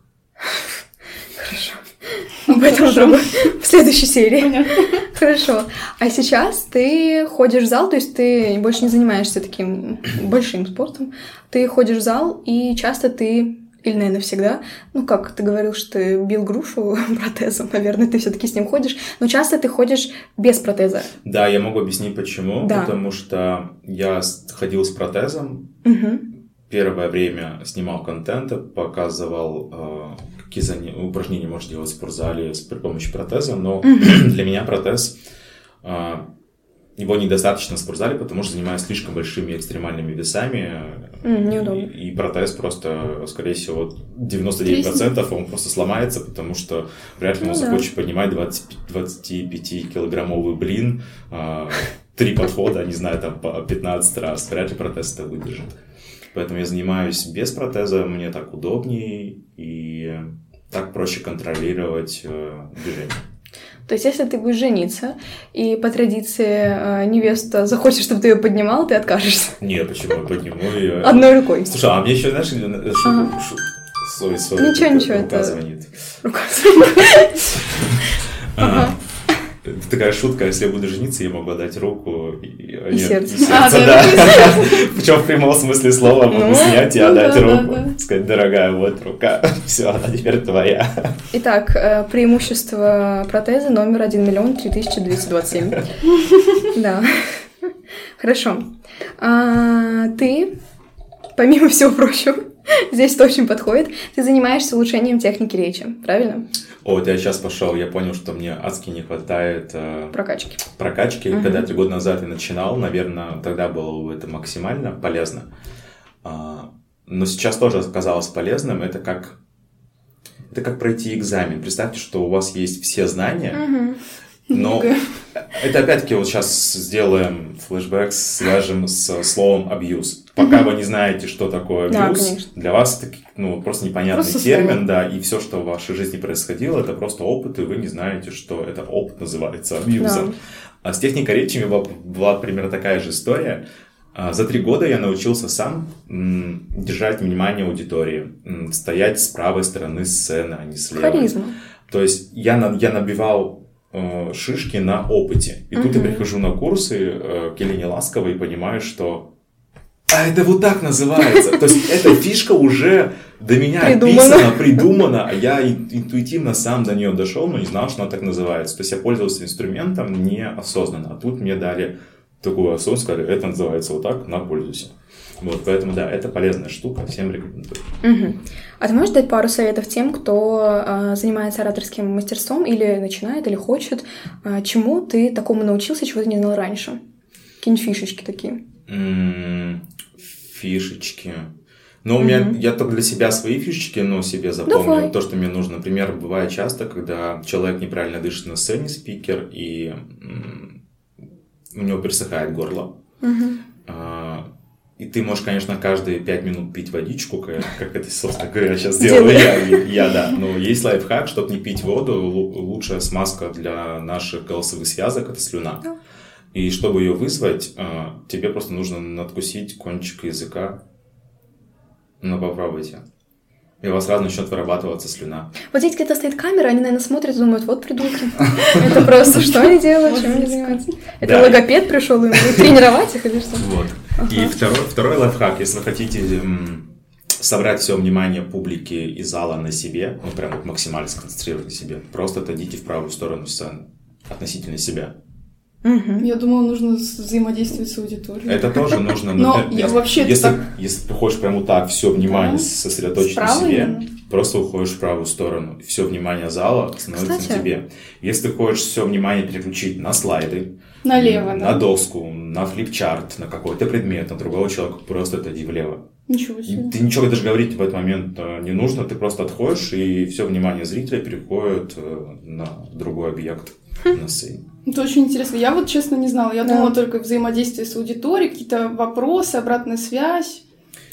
S1: Хорошо. Об этом в следующей серии. Хорошо. А сейчас ты ходишь в зал, то есть ты больше не занимаешься таким большим спортом. Ты ходишь в зал, и часто ты или, наверное, всегда. Ну, как ты говорил, что ты бил грушу протезом, наверное, ты все-таки с ним ходишь, но часто ты ходишь без протеза.
S3: Да, я могу объяснить почему.
S1: Да.
S3: Потому что я ходил с протезом,
S1: угу
S3: первое время снимал контент, показывал, э, какие заня... упражнения можно делать в спортзале при помощи протеза, но для меня протез э, его недостаточно в спортзале, потому что занимаюсь слишком большими экстремальными весами.
S1: неудобно.
S3: И, и протез просто, скорее всего, 99% он просто сломается, потому что вряд ли ну, он захочет да. поднимать 25-килограммовый блин, э, три подхода, не знаю, там по 15 раз. Вряд ли протез это выдержит. Поэтому я занимаюсь без протеза, мне так удобнее и так проще контролировать э, движение.
S1: То есть, если ты будешь жениться, и по традиции э, невеста захочет, чтобы ты ее поднимал, ты откажешься?
S3: Нет, почему я подниму ее?
S1: Одной рукой.
S3: Слушай, а мне еще, знаешь, ага. шу, сори, сори,
S1: ничего, ничего,
S3: рука
S1: это...
S3: звонит.
S1: Рука звонит.
S3: Это такая шутка, если я буду жениться, я могу отдать руку и,
S1: и, нет, сердце.
S3: А, да. Причем в прямом смысле слова могу ну, снять и ну, отдать да, руку. Да, да. Сказать, дорогая, вот рука, все, она теперь твоя.
S1: Итак, э, преимущество протеза номер 1 миллион 3227. Да. Хорошо. А, ты, помимо всего прочего, здесь это очень подходит, ты занимаешься улучшением техники речи, правильно?
S3: О, вот я сейчас пошел, я понял, что мне адски не хватает э,
S1: прокачки.
S3: Прокачки. Угу. Когда три года назад я начинал, наверное, тогда было это максимально полезно. А, но сейчас тоже оказалось полезным. Это как это как пройти экзамен. Представьте, что у вас есть все знания,
S1: угу.
S3: Но это опять-таки вот сейчас сделаем флешбэк, свяжем с словом абьюз. Пока вы не знаете, что такое абьюз, да, для вас это ну, просто непонятный просто термин, слово. да, и все, что в вашей жизни происходило, это просто опыт, и вы не знаете, что это опыт называется абьюзом. Да. А с техникой речи была, была примерно такая же история. А, за три года я научился сам держать внимание аудитории, стоять с правой стороны сцены, а не с левой.
S1: Харизма.
S3: То есть я, я набивал шишки на опыте. И угу. тут я прихожу на курсы э, к Елене Ласковой и понимаю, что а это вот так называется. То есть эта фишка уже до меня придумана. придумана, а я интуитивно сам до нее дошел, но не знал, что она так называется. То есть я пользовался инструментом неосознанно. А тут мне дали такую осознанность, сказали, это называется вот так, на пользуйся. Вот, поэтому, да, это полезная штука, всем рекомендую.
S1: Угу. А ты можешь дать пару советов тем, кто э, занимается ораторским мастерством или начинает, или хочет? Э, чему ты такому научился, чего ты не знал раньше? Какие-нибудь фишечки такие?
S3: Фишечки. Ну, у меня, я только для себя свои фишечки, ну, себе запомнил.
S1: Давай.
S3: То, что мне нужно. Например, бывает часто, когда человек неправильно дышит на сцене, спикер, и м, у него пересыхает горло. А, И ты можешь, конечно, каждые пять минут пить водичку, как, как это, собственно говоря, сейчас делаю я, я, да. Но есть лайфхак, чтобы не пить воду, лу- лучшая смазка для наших голосовых связок – это слюна. И чтобы ее вызвать, а, тебе просто нужно надкусить кончик языка. Ну, попробуйте. И у вас сразу начнет вырабатываться слюна.
S1: Вот здесь где-то стоит камера, они, наверное, смотрят и думают, вот придурки. Это просто что они делают, чем они занимаются? Это логопед пришел им тренировать их или что?
S3: Вот. И второй, второй лайфхак, если вы хотите собрать все внимание публики и зала на себе, ну прям вот максимально сконцентрировать на себе, просто отойдите в правую сторону сцены относительно себя.
S1: Мгм.
S2: Я думала, нужно взаимодействовать с аудиторией.
S3: Это тоже нужно.
S2: Но
S3: э,
S2: я
S3: если-
S2: вообще
S3: если,
S2: так-
S3: если ты хочешь прям вот так все внимание
S2: Да.
S3: сосредоточить на
S2: Справа
S3: себе,
S2: именно?
S3: Просто уходишь в правую сторону. Все внимание зала становится
S1: Кстати.
S3: на тебе. Если ты хочешь все внимание переключить на слайды,
S2: Налево,
S3: на
S2: да?
S3: доску, на флипчарт, на какой-то предмет, на другого человека, просто отойди влево.
S2: Ничего себе.
S3: Ты ничего даже говорить в этот момент э, не нужно, ты просто отходишь, и все внимание зрителя переходит э, на другой объект на сцене.
S2: Это очень интересно. Я вот, честно, не знала. Я
S1: Да.
S2: думала только взаимодействие с аудиторией, какие-то вопросы, обратная связь.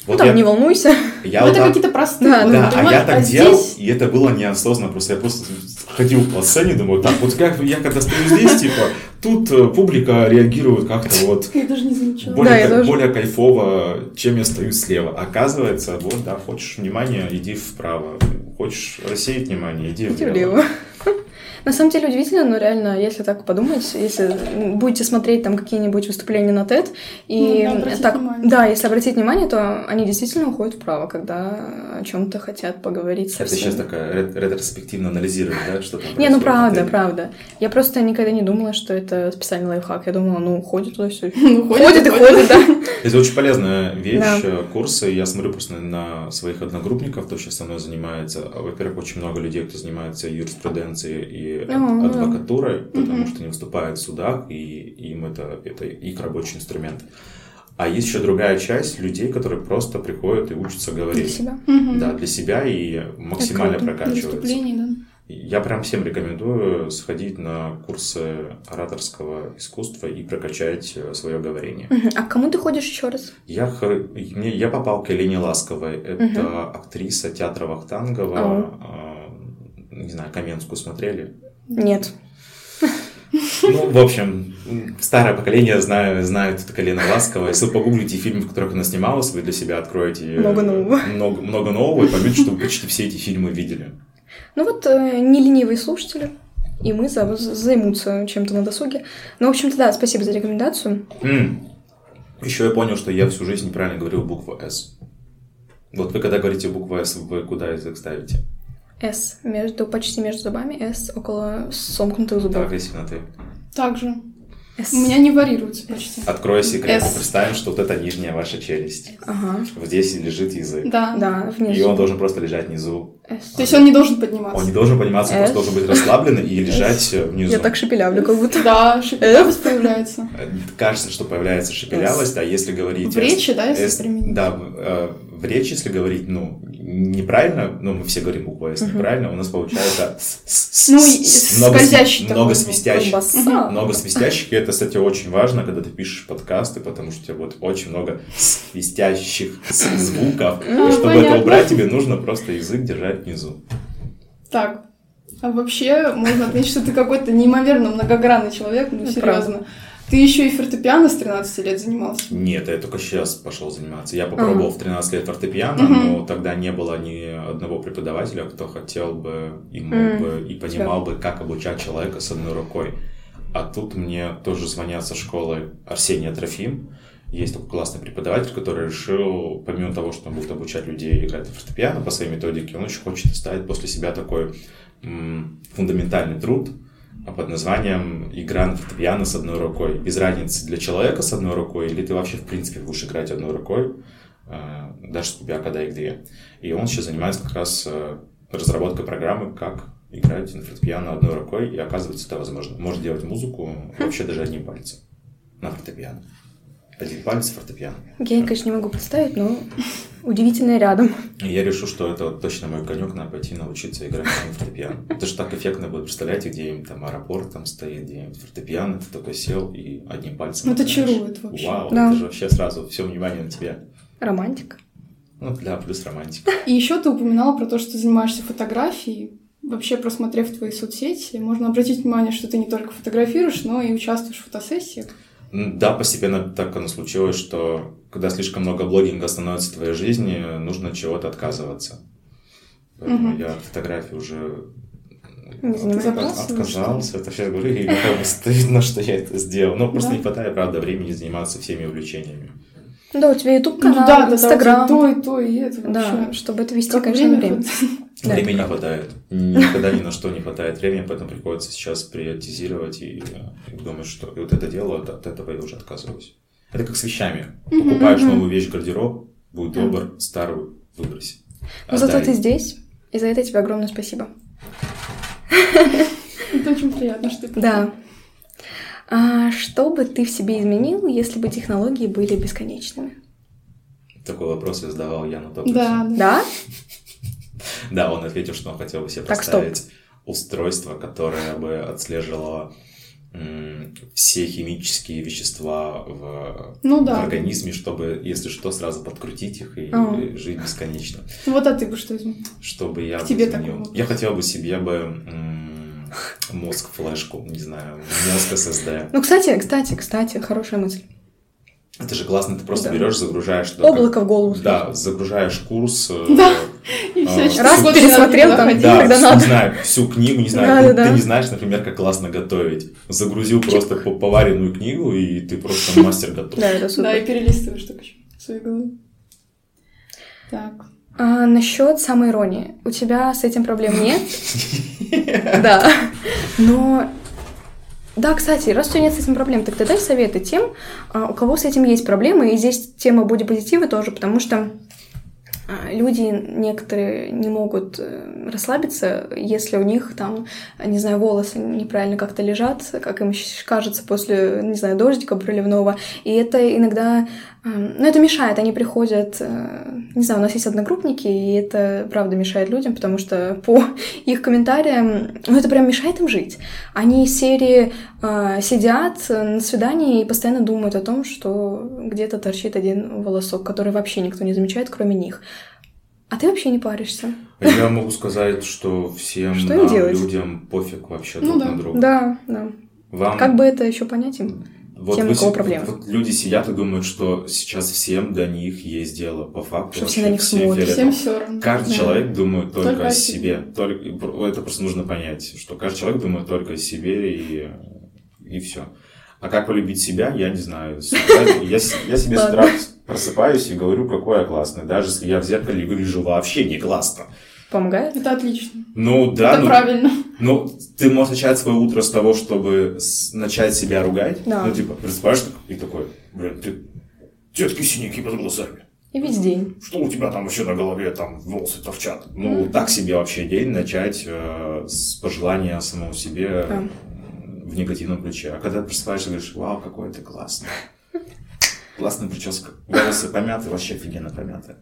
S1: Ну
S3: Вот
S1: там,
S3: я-
S1: не волнуйся.
S3: я
S2: Ну,
S3: вот
S2: это
S3: так-
S2: какие-то простые.
S1: Да,
S2: вот,
S3: Да, а я так
S2: А
S3: делал,
S2: здесь-
S3: и это было неосознанно, просто я просто ходил по сцене, думаю, так, вот как я когда стою здесь, типа, тут э, публика реагирует как-то вот
S2: Я даже не замечала.
S3: более,
S1: Да, я тоже.
S3: более кайфово, чем я стою слева. Оказывается, вот, да, хочешь внимания, иди вправо. Хочешь рассеять внимание, иди
S1: Иди
S3: влево.
S1: влево. На самом деле удивительно, но реально, если так подумать, если будете смотреть там какие-нибудь выступления на TED, и
S2: Ну, да,
S1: так,
S2: внимание.
S1: да, если обратить внимание, то они действительно уходят вправо, когда о чем-то хотят поговорить
S3: Это
S1: совсем.
S3: сейчас такая ре- ретроспективно анализируешь, да, что там
S1: Не, ну правда, правда. Я просто никогда не думала, что это специальный лайфхак. Я думала, ну, ходит туда все.
S2: Ну,
S1: Ходит и ходит, да.
S3: Это очень полезная вещь, э, курсы. Я смотрю просто на своих одногруппников, кто сейчас со мной занимается. Во-первых, очень много людей, кто занимается юриспруденцией и адвокатурой, потому что они выступают в судах, и им это, это их рабочий инструмент. А есть еще другая часть людей, которые просто приходят и учатся
S1: Для
S3: говорить.
S1: себя.
S2: Мгм.
S3: Да, для себя и максимально.
S2: Для
S3: прокачиваются.
S2: выступлений, да.
S3: Я прям всем рекомендую сходить на курсы ораторского искусства и прокачать свое говорение.
S1: Мгм. А к кому ты ходишь еще раз?
S3: Я, хор- мне, я попал к Елене Ласковой. Это актриса театра Вахтангова. А, Не знаю, Каменскую смотрели?
S1: Нет.
S3: Ну, в общем, старое поколение знаю, знает эту Елена Ласковая. Если вы погуглите фильмы, в которых она снималась, вы для себя откроете э,
S1: Много нового.
S3: много, много нового и поймете, что вы почти все эти фильмы видели.
S1: Ну вот, э, не ленивые слушатели, и мы за- займутся чем-то на досуге. Ну, в общем-то, да, спасибо за рекомендацию.
S3: Еще я понял, что я всю жизнь неправильно говорил букву «С». Вот вы когда говорите букву «С», вы куда язык ставите?
S1: С между, почти между зубами, С около сомкнутых
S3: Так,
S1: зубов.
S3: агрессивно ты.
S2: Также.
S1: С.
S2: У меня не варируется почти.
S3: Открой секрет.
S2: С.
S3: Представим, что вот это нижняя ваша челюсть.
S1: Ага,
S3: Вот здесь лежит язык.
S2: Да.
S1: да,
S3: И
S1: внизу.
S3: он должен просто лежать внизу.
S1: С.
S2: То есть он не должен подниматься.
S3: Он не должен подниматься, он просто должен быть расслабленный и лежать э, внизу.
S1: Я так шепелявлю, как будто.
S2: Да, шепелявость появляется.
S3: Э, Кажется, что появляется шепелявость, а если говорить...
S2: В речи, да, если применить?
S3: Да, в, э, в речи, если говорить, ну, неправильно, ну, мы все говорим букву «С» неправильно, у нас получается...
S2: Ну,
S3: много
S2: скользящий
S3: Много свистящих. Много свистящих, и это, кстати, очень важно, когда ты пишешь подкасты, потому что у тебя будет очень много свистящих звуков.
S2: Ну,
S3: И чтобы
S2: понятно.
S3: это убрать, тебе нужно просто язык держать внизу.
S2: Так. А вообще, можно отметить, что ты какой-то неимоверно многогранный человек, ну, серьезно. Ты еще и фортепиано с 13 лет занимался.
S3: Нет, я только сейчас пошел заниматься. Я попробовал в 13 лет фортепиано,
S2: Мгм.
S3: но тогда не было ни одного преподавателя, кто хотел бы и мог
S1: М,
S3: бы и понимал бы, как обучать человека с одной рукой. А тут мне тоже звонят со школы Арсения Трофим. Есть такой классный преподаватель, который решил, помимо того, что он будет обучать людей играть на фортепиано по своей методике, он еще хочет оставить после себя такой м, фундаментальный труд, под названием «Игра на фортепиано с одной рукой». Без разницы для человека с одной рукой, или ты вообще, в принципе, будешь играть одной рукой, э, даже у тебя когда их две. И он сейчас занимается как раз э, разработкой программы, как играть на фортепиано одной рукой, и оказывается, это возможно. Может делать музыку вообще даже одним пальцем на фортепиано. Один палец фортепиано.
S1: Я, конечно, не могу представить, но удивительно рядом.
S3: Я решу, что это вот точно мой конек, надо пойти научиться играть на фортепиано. Это же так эффектно будет. Представляете, где-нибудь там аэропорт там стоит, где-нибудь фортепиано, ты такой сел и одним пальцем...
S2: Ну, это чарует вообще.
S3: Вау,
S1: Да.
S3: это же вообще сразу все внимание на тебя.
S1: Романтик.
S3: Ну, да, плюс романтика.
S2: И еще ты упоминала про то, что ты занимаешься фотографией. Вообще, просмотрев твои соцсети, можно обратить внимание, что ты не только фотографируешь, но и участвуешь в фотосессиях.
S3: Да, постепенно так оно случилось, что когда слишком много блогинга становится в твоей жизни, нужно от чего-то отказываться. Поэтому
S2: Мгм.
S3: я от фотографии уже отказался. Это сейчас говорю, и как бы стыдно, что я это сделал. Ну, просто
S2: Да.
S3: не хватает, правда, времени заниматься всеми увлечениями.
S1: Да, у тебя YouTube
S2: Ну
S1: канал,
S2: да, да, да,
S1: Инстаграм.
S2: у тебя то и то, и это
S1: Да,
S2: вообще.
S1: чтобы это вести,
S2: Как
S1: конечно,
S2: время
S1: время. Да.
S3: Времени не хватает. Никогда ни на что не хватает времени, поэтому приходится сейчас приоритизировать и, и думать, что и вот это дело, от, от этого я уже отказываюсь. Это как с вещами. Покупаешь новую вещь в гардероб, будь добр, старую выброси.
S1: Но зато
S3: Отдай.
S1: ты здесь, и за это тебе огромное спасибо.
S2: Это очень приятно, что ты
S1: Да. А что бы ты в себе изменил, если бы технологии были бесконечными?
S3: Такой вопрос я задавал Яну
S2: Да,
S3: Топусу.
S2: да.
S1: Да?
S3: Да, он ответил, что он хотел бы себе поставить устройство, которое бы отслеживало все химические вещества в,
S2: Ну
S3: в
S2: да.
S3: организме, чтобы, если что, сразу подкрутить их и
S1: А.
S3: жить бесконечно.
S2: Вот а ты бы что изменил?
S3: Чтобы я
S2: К тебе
S3: изменил. Я хотел бы себе бы мозг флешку, не знаю, мозг SSD.
S1: Ну, кстати, кстати, кстати, хорошая мысль.
S3: Это же классно, ты просто
S1: Да.
S3: берешь, загружаешь. туда как-
S1: Облако в голову.
S3: Да, загружаешь курс. э,
S2: Да. И
S3: А,
S2: все,
S1: Раз
S2: год
S1: пересмотрел
S2: надо
S1: там,
S2: ходить.
S3: Да,
S1: когда
S3: всю-
S1: надо.
S3: не знаю, всю книгу, не знаю,
S1: Да,
S3: ты,
S1: да,
S3: ты
S1: да.
S3: не знаешь, например, как классно готовить. Загрузил просто по- поваренную книгу, и ты просто мастер готов.
S1: Да, это
S2: Да,
S1: супер.
S2: и перелистываешь в своей голове. Так.
S1: А, насчет самоиронии. У тебя с этим проблем нет? Да. Но... Да, кстати, раз у тебя нет с этим проблем, так ты дай советы тем, а, у кого с этим есть проблемы. И здесь тема бодипозитива тоже, потому что люди некоторые не могут э, расслабиться, если у них там, не знаю, волосы неправильно как-то лежат, как им кажется после, не знаю, дождика проливного. И это иногда, э, ну, это мешает. Они приходят, э, не знаю, у нас есть одногруппники, и это правда мешает людям, потому что по их комментариям, ну, это прям мешает им жить. Они из серии э, сидят на свидании и постоянно думают о том, что где-то торчит один волосок, который вообще никто не замечает, кроме них. А ты вообще не паришься.
S3: Я могу сказать, что всем
S1: Что
S3: нам, людям пофиг вообще
S2: Ну
S3: друг
S2: да.
S3: на друга.
S1: Да, да.
S3: Вам
S1: Как бы это еще понять им?
S3: Вот
S1: тем,
S3: вы
S1: у кого
S3: си-
S1: проблемы.
S3: вот люди сидят и думают, что сейчас всем до них есть дело. По факту
S1: Что все на них
S3: всем
S1: смотрят.
S2: Всем все равно.
S3: Каждый
S1: Да.
S3: человек думает только,
S2: Только
S3: о себе. Только, это просто нужно понять, что каждый человек думает только о себе и, и все. А как полюбить себя, я не знаю. Я, я себе с утра просыпаюсь и говорю, какой я классный. Даже если я в зеркале выгляжу вообще не классно.
S1: Помогает?
S2: Это отлично.
S3: Ну да,
S2: это
S3: ну,
S2: правильно.
S3: ну, ты можешь начать свое утро с того, чтобы с- начать себя ругать.
S1: Да.
S3: Ну, типа, просыпаешься и такой, блин, ты детки синяки под глазами.
S1: И весь день.
S3: Что у тебя там вообще на голове, там волосы торчат? Ну, так себе вообще день начать э, с пожелания самому себе
S1: Да.
S3: в негативном ключе. А когда ты просыпаешься, говоришь, вау, какой ты классный. Классная прическа. Волосы помяты, вообще офигенно помяты.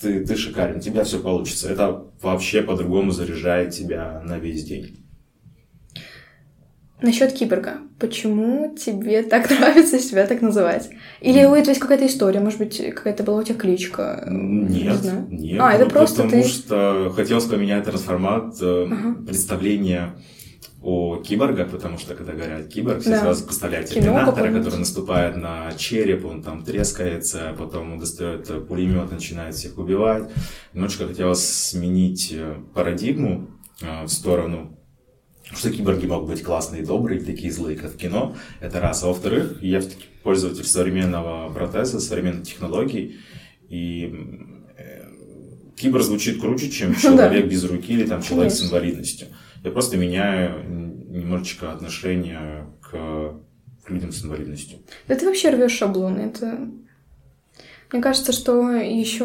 S3: Ты, ты шикарен, у тебя все получится. Это вообще по-другому заряжает тебя на весь день.
S1: Насчет киборга. Почему тебе так нравится себя так называть? Или у этого есть какая-то история? Может быть, какая-то была у тебя кличка? Не
S3: Нет,
S1: знаю.
S3: нет.
S1: А, это
S3: ну,
S1: просто
S3: Потому
S1: ты-
S3: что хотелось поменять трансформат э,
S1: Ага.
S3: представления о киборгах, потому что когда говорят киборг, все
S1: Да.
S3: сразу представляют терминатора, который наступает на череп, он там трескается, потом он достает пулемет, начинает всех убивать. Немножечко хотелось сменить э, парадигму э, в сторону что киборги могут быть классные добрые, такие злые, как в кино. Это раз. А во-вторых, я все-таки пользователь современного протеза, современных технологий. И кибер звучит круче, чем человек без руки или там человек с инвалидностью. Я просто меняю немножечко отношение к людям с инвалидностью.
S1: Да ты вообще рвешь шаблоны. Это мне кажется, что еще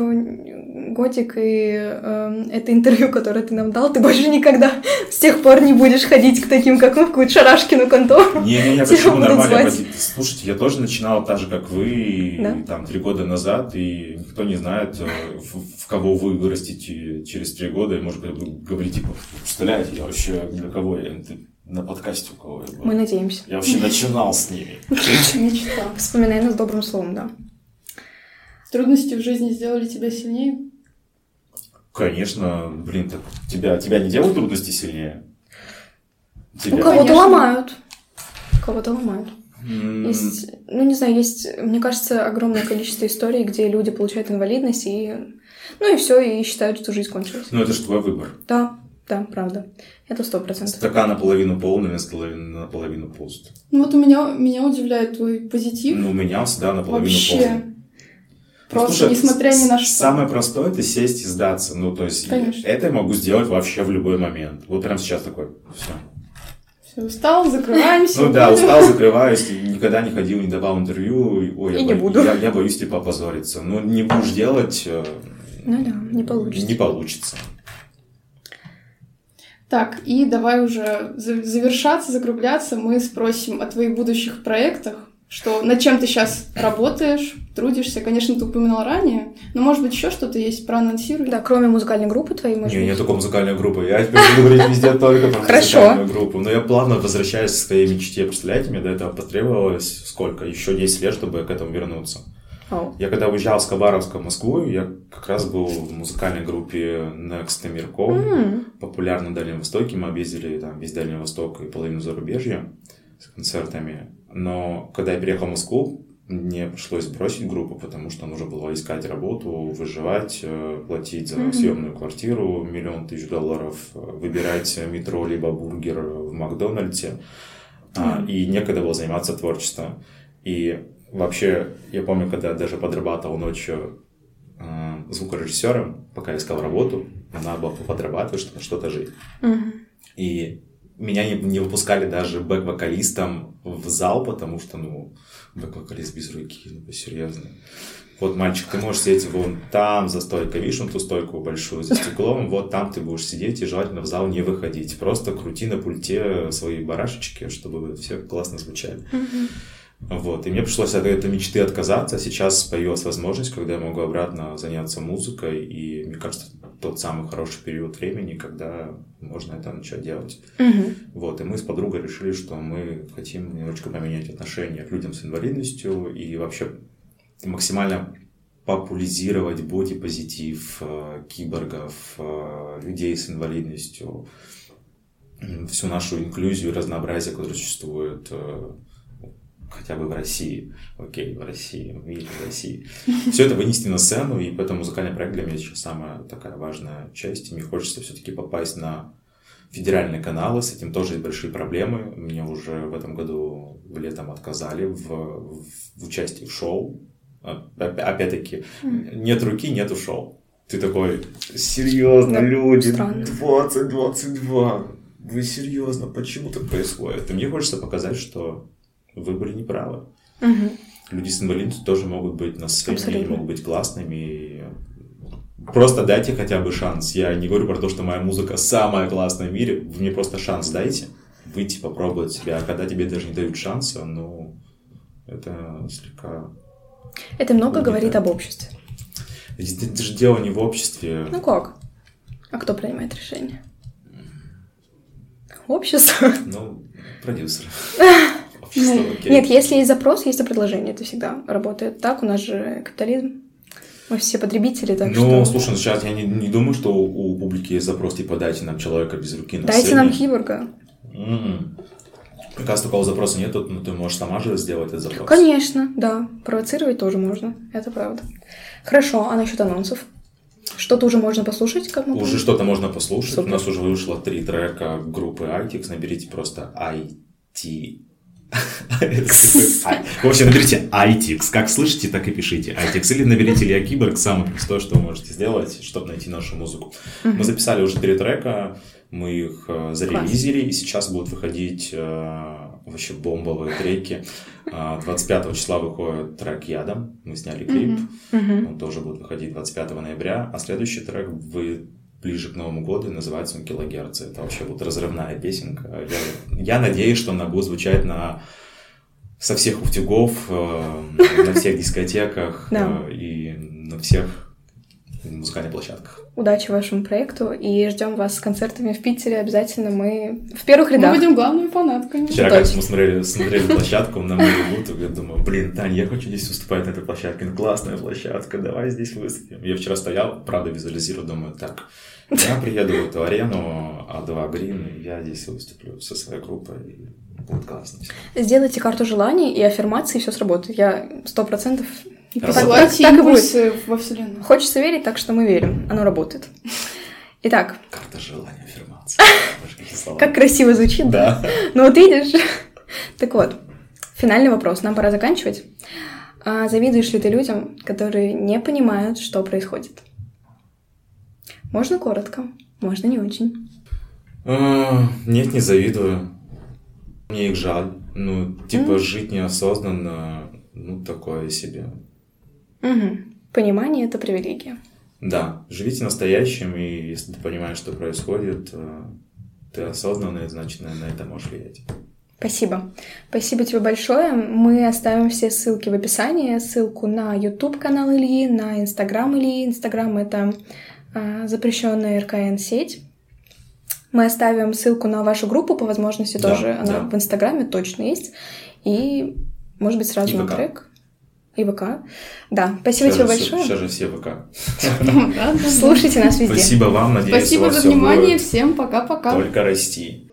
S1: годик и э, это интервью, которое ты нам дал, ты больше никогда с тех пор не будешь ходить к таким, как мы, в какую-то шарашкину контору.
S3: Не-не-не, почему нормально? Слушайте, я тоже начинал так же, как вы, да? там, три года назад, и никто не знает, э, в, в кого вы вырастете через три года, и, может быть, вы говорите, типа, представляете, я вообще для кого я? на подкасте у кого я был.
S1: Мы надеемся.
S3: Я вообще начинал с ними.
S1: Мечта. Вспоминай нас добрым словом, да.
S2: Трудности в жизни сделали тебя сильнее?
S3: Конечно, блин, так тебя, тебя не делают трудности сильнее?
S1: Тебя... Ну, кого-то ломают. Кого-то ломают. Mm. Есть, ну не знаю, есть, мне кажется, огромное количество историй, где люди получают инвалидность и, ну и все, и считают, что жизнь кончилась.
S3: Ну это же твой выбор.
S1: Да, да, правда. Это сто процентов.
S3: Стакан наполовину полный, наполовину пуст.
S2: Ну вот у меня, меня удивляет твой позитив.
S3: Ну у меня всегда наполовину
S2: Вообще.
S3: полный.
S2: Просто Слушай, несмотря ни на что.
S3: Самое простое это сесть и сдаться. Ну, то есть Конечно. это я могу сделать вообще в любой момент. Вот прямо сейчас такой. Все.
S2: Все, устал, закрываемся.
S3: Ну да, устал, закрываюсь, никогда не ходил, не давал интервью.
S1: Ой, и я не бо... буду.
S3: Я, я боюсь типа опозориться. Ну, не будешь делать... Э,
S1: ну да, не получится.
S3: Не получится.
S2: Так, и давай уже завершаться, закругляться. Мы спросим о твоих будущих проектах что над чем ты сейчас работаешь, трудишься. Конечно, ты упоминал ранее, но, может быть, еще что-то есть проанонсируй.
S1: Да, кроме музыкальной группы твоей, может
S3: Не, нет только музыкальной группы. Я теперь буду говорить везде только про музыкальную группу. Но я плавно возвращаюсь к своей мечте. Представляете, мне до этого потребовалось сколько? Еще 10 лет, чтобы к этому вернуться. Я когда уезжал с Хабаровска в Москву, я как раз был в музыкальной группе Next Мирком, mm. популярна на Дальнем Востоке. Мы объездили там весь Дальний Восток и половину зарубежья с концертами. Но когда я переехал в Москву, мне пришлось бросить группу, потому что нужно было искать работу, выживать, э, платить за mm-hmm. съемную квартиру миллион тысяч долларов, э, выбирать метро либо бургер в Макдональдсе. Mm-hmm. и некогда было заниматься творчеством. И вообще, я помню, когда я даже подрабатывал ночью э, звукорежиссером, пока искал работу, надо было подрабатывать, чтобы что-то жить.
S1: Mm-hmm.
S3: И меня не, не выпускали даже бэк-вокалистом в зал, потому что, ну, бэк-вокалист без руки, ну, серьезно. Вот, мальчик, ты можешь сидеть вон там, за стойкой, видишь, вон ту стойку большую, за стеклом, вот там ты будешь сидеть и желательно в зал не выходить. Просто крути на пульте свои барашечки, чтобы все классно звучали. Вот, и мне пришлось от этой мечты отказаться. Сейчас появилась возможность, когда я могу обратно заняться музыкой, и мне кажется, тот самый хороший период времени, когда можно это начать делать.
S1: Угу.
S3: Вот, и мы с подругой решили, что мы хотим немножечко поменять отношение к людям с инвалидностью и вообще максимально популяризировать боди-позитив э, киборгов, э, людей с инвалидностью, всю нашу инклюзию, разнообразие, которое существует э, хотя бы в России, окей, в России, в мире, в России. Все это вынести на сцену, и поэтому музыкальный проект для меня сейчас самая такая важная часть. И мне хочется все-таки попасть на федеральные каналы, с этим тоже есть большие проблемы. Мне уже в этом году летом отказали в, в, в участии в шоу. Опять-таки, нет руки, нету шоу. Ты такой, серьезно, да, люди, странно. 20, 22, вы серьезно, почему так происходит? И мне хочется показать, что вы были неправы.
S1: Угу.
S3: Люди с инвалидностью тоже могут быть на сцене, Абсолютно. могут быть классными. Просто дайте хотя бы шанс. Я не говорю про то, что моя музыка самая классная в мире. Вы мне просто шанс дайте выйти, попробовать себя. А когда тебе даже не дают шанса, ну, это слегка...
S1: Это много убито. говорит об обществе.
S3: Это же дело не в обществе.
S1: Ну как? А кто принимает решение? Общество?
S3: Ну, продюсер.
S1: Ну, нет, если есть запрос, есть и предложение. Это всегда работает так. У нас же капитализм. Мы все потребители, так
S3: ну,
S1: что...
S3: Ну, слушай, сейчас я не, не думаю, что у, публики есть запрос, типа, дайте нам человека без руки на
S1: Дайте сцене. нам киборга.
S3: М-м. Мне кажется, такого запроса нет, но ты можешь сама же сделать этот запрос.
S1: Конечно, да. Провоцировать тоже можно, это правда. Хорошо, а насчет анонсов? Что-то уже можно послушать? Как мы
S3: уже что-то можно послушать. Супер. У нас уже вышло три трека группы ITX. Наберите просто IT В общем, наберите iTix. Как слышите, так и пишите iTix. Или наберите Илья Киборг. Самое простое, что вы можете сделать, чтобы найти нашу музыку. Мы записали уже три трека, мы их э, зарелизили, и сейчас будут выходить э, вообще бомбовые треки. 25 а, числа выходит трек «Ядом», мы сняли клип, он тоже будет выходить 25 ноября, а следующий трек вы ближе к Новому году, называется он «Килогерцы». Это вообще вот разрывная песенка. Я, я надеюсь, что она будет звучать на со всех утюгов, э, на всех дискотеках э, и на всех музыкальных площадках.
S1: Удачи вашему проекту и ждем вас с концертами в Питере. Обязательно мы в первых рядах.
S2: Мы будем главными фанатками.
S3: Вчера, как мы смотрели, смотрели площадку на Мэрилуту, я думаю, блин, Таня, я хочу здесь выступать на этой площадке. Ну, классная площадка, давай здесь выступим. Я вчера стоял, правда, визуализирую, думаю, так, я приеду в эту арену, А2 Грин, я здесь выступлю со своей группой, будет классно.
S1: Сделайте карту желаний и аффирмации, и все сработает. Я сто процентов
S2: и посылайте так, импульсы во Вселенную.
S1: Хочется верить, так что мы верим. Оно работает. Итак.
S3: Карта желания аффирмации.
S1: Как красиво звучит, да? Ну вот видишь. Так вот, финальный вопрос. Нам пора заканчивать. А завидуешь ли ты людям, которые не понимают, что происходит? Можно коротко, можно не очень.
S3: Нет, не завидую. Мне их жаль. Ну, типа, жить неосознанно, ну, такое себе.
S1: Угу. Понимание — это привилегия.
S3: Да, живите настоящим, и если ты понимаешь, что происходит, э, ты осознанный, значит, на это можешь влиять.
S1: Спасибо. Спасибо тебе большое. Мы оставим все ссылки в описании. Ссылку на YouTube канал Ильи, на Instagram Ильи. Инстаграм — это э, запрещенная РКН сеть. Мы оставим ссылку на вашу группу по возможности да, тоже. Она да. в Инстаграме точно есть. И, может быть, сразу и на ВК. трек. И ВК. Да, спасибо сейчас тебе большое.
S3: Сейчас же все ВК.
S1: Слушайте нас везде.
S3: Спасибо вам, надеюсь,
S2: Спасибо за внимание, всем пока-пока.
S3: Только расти.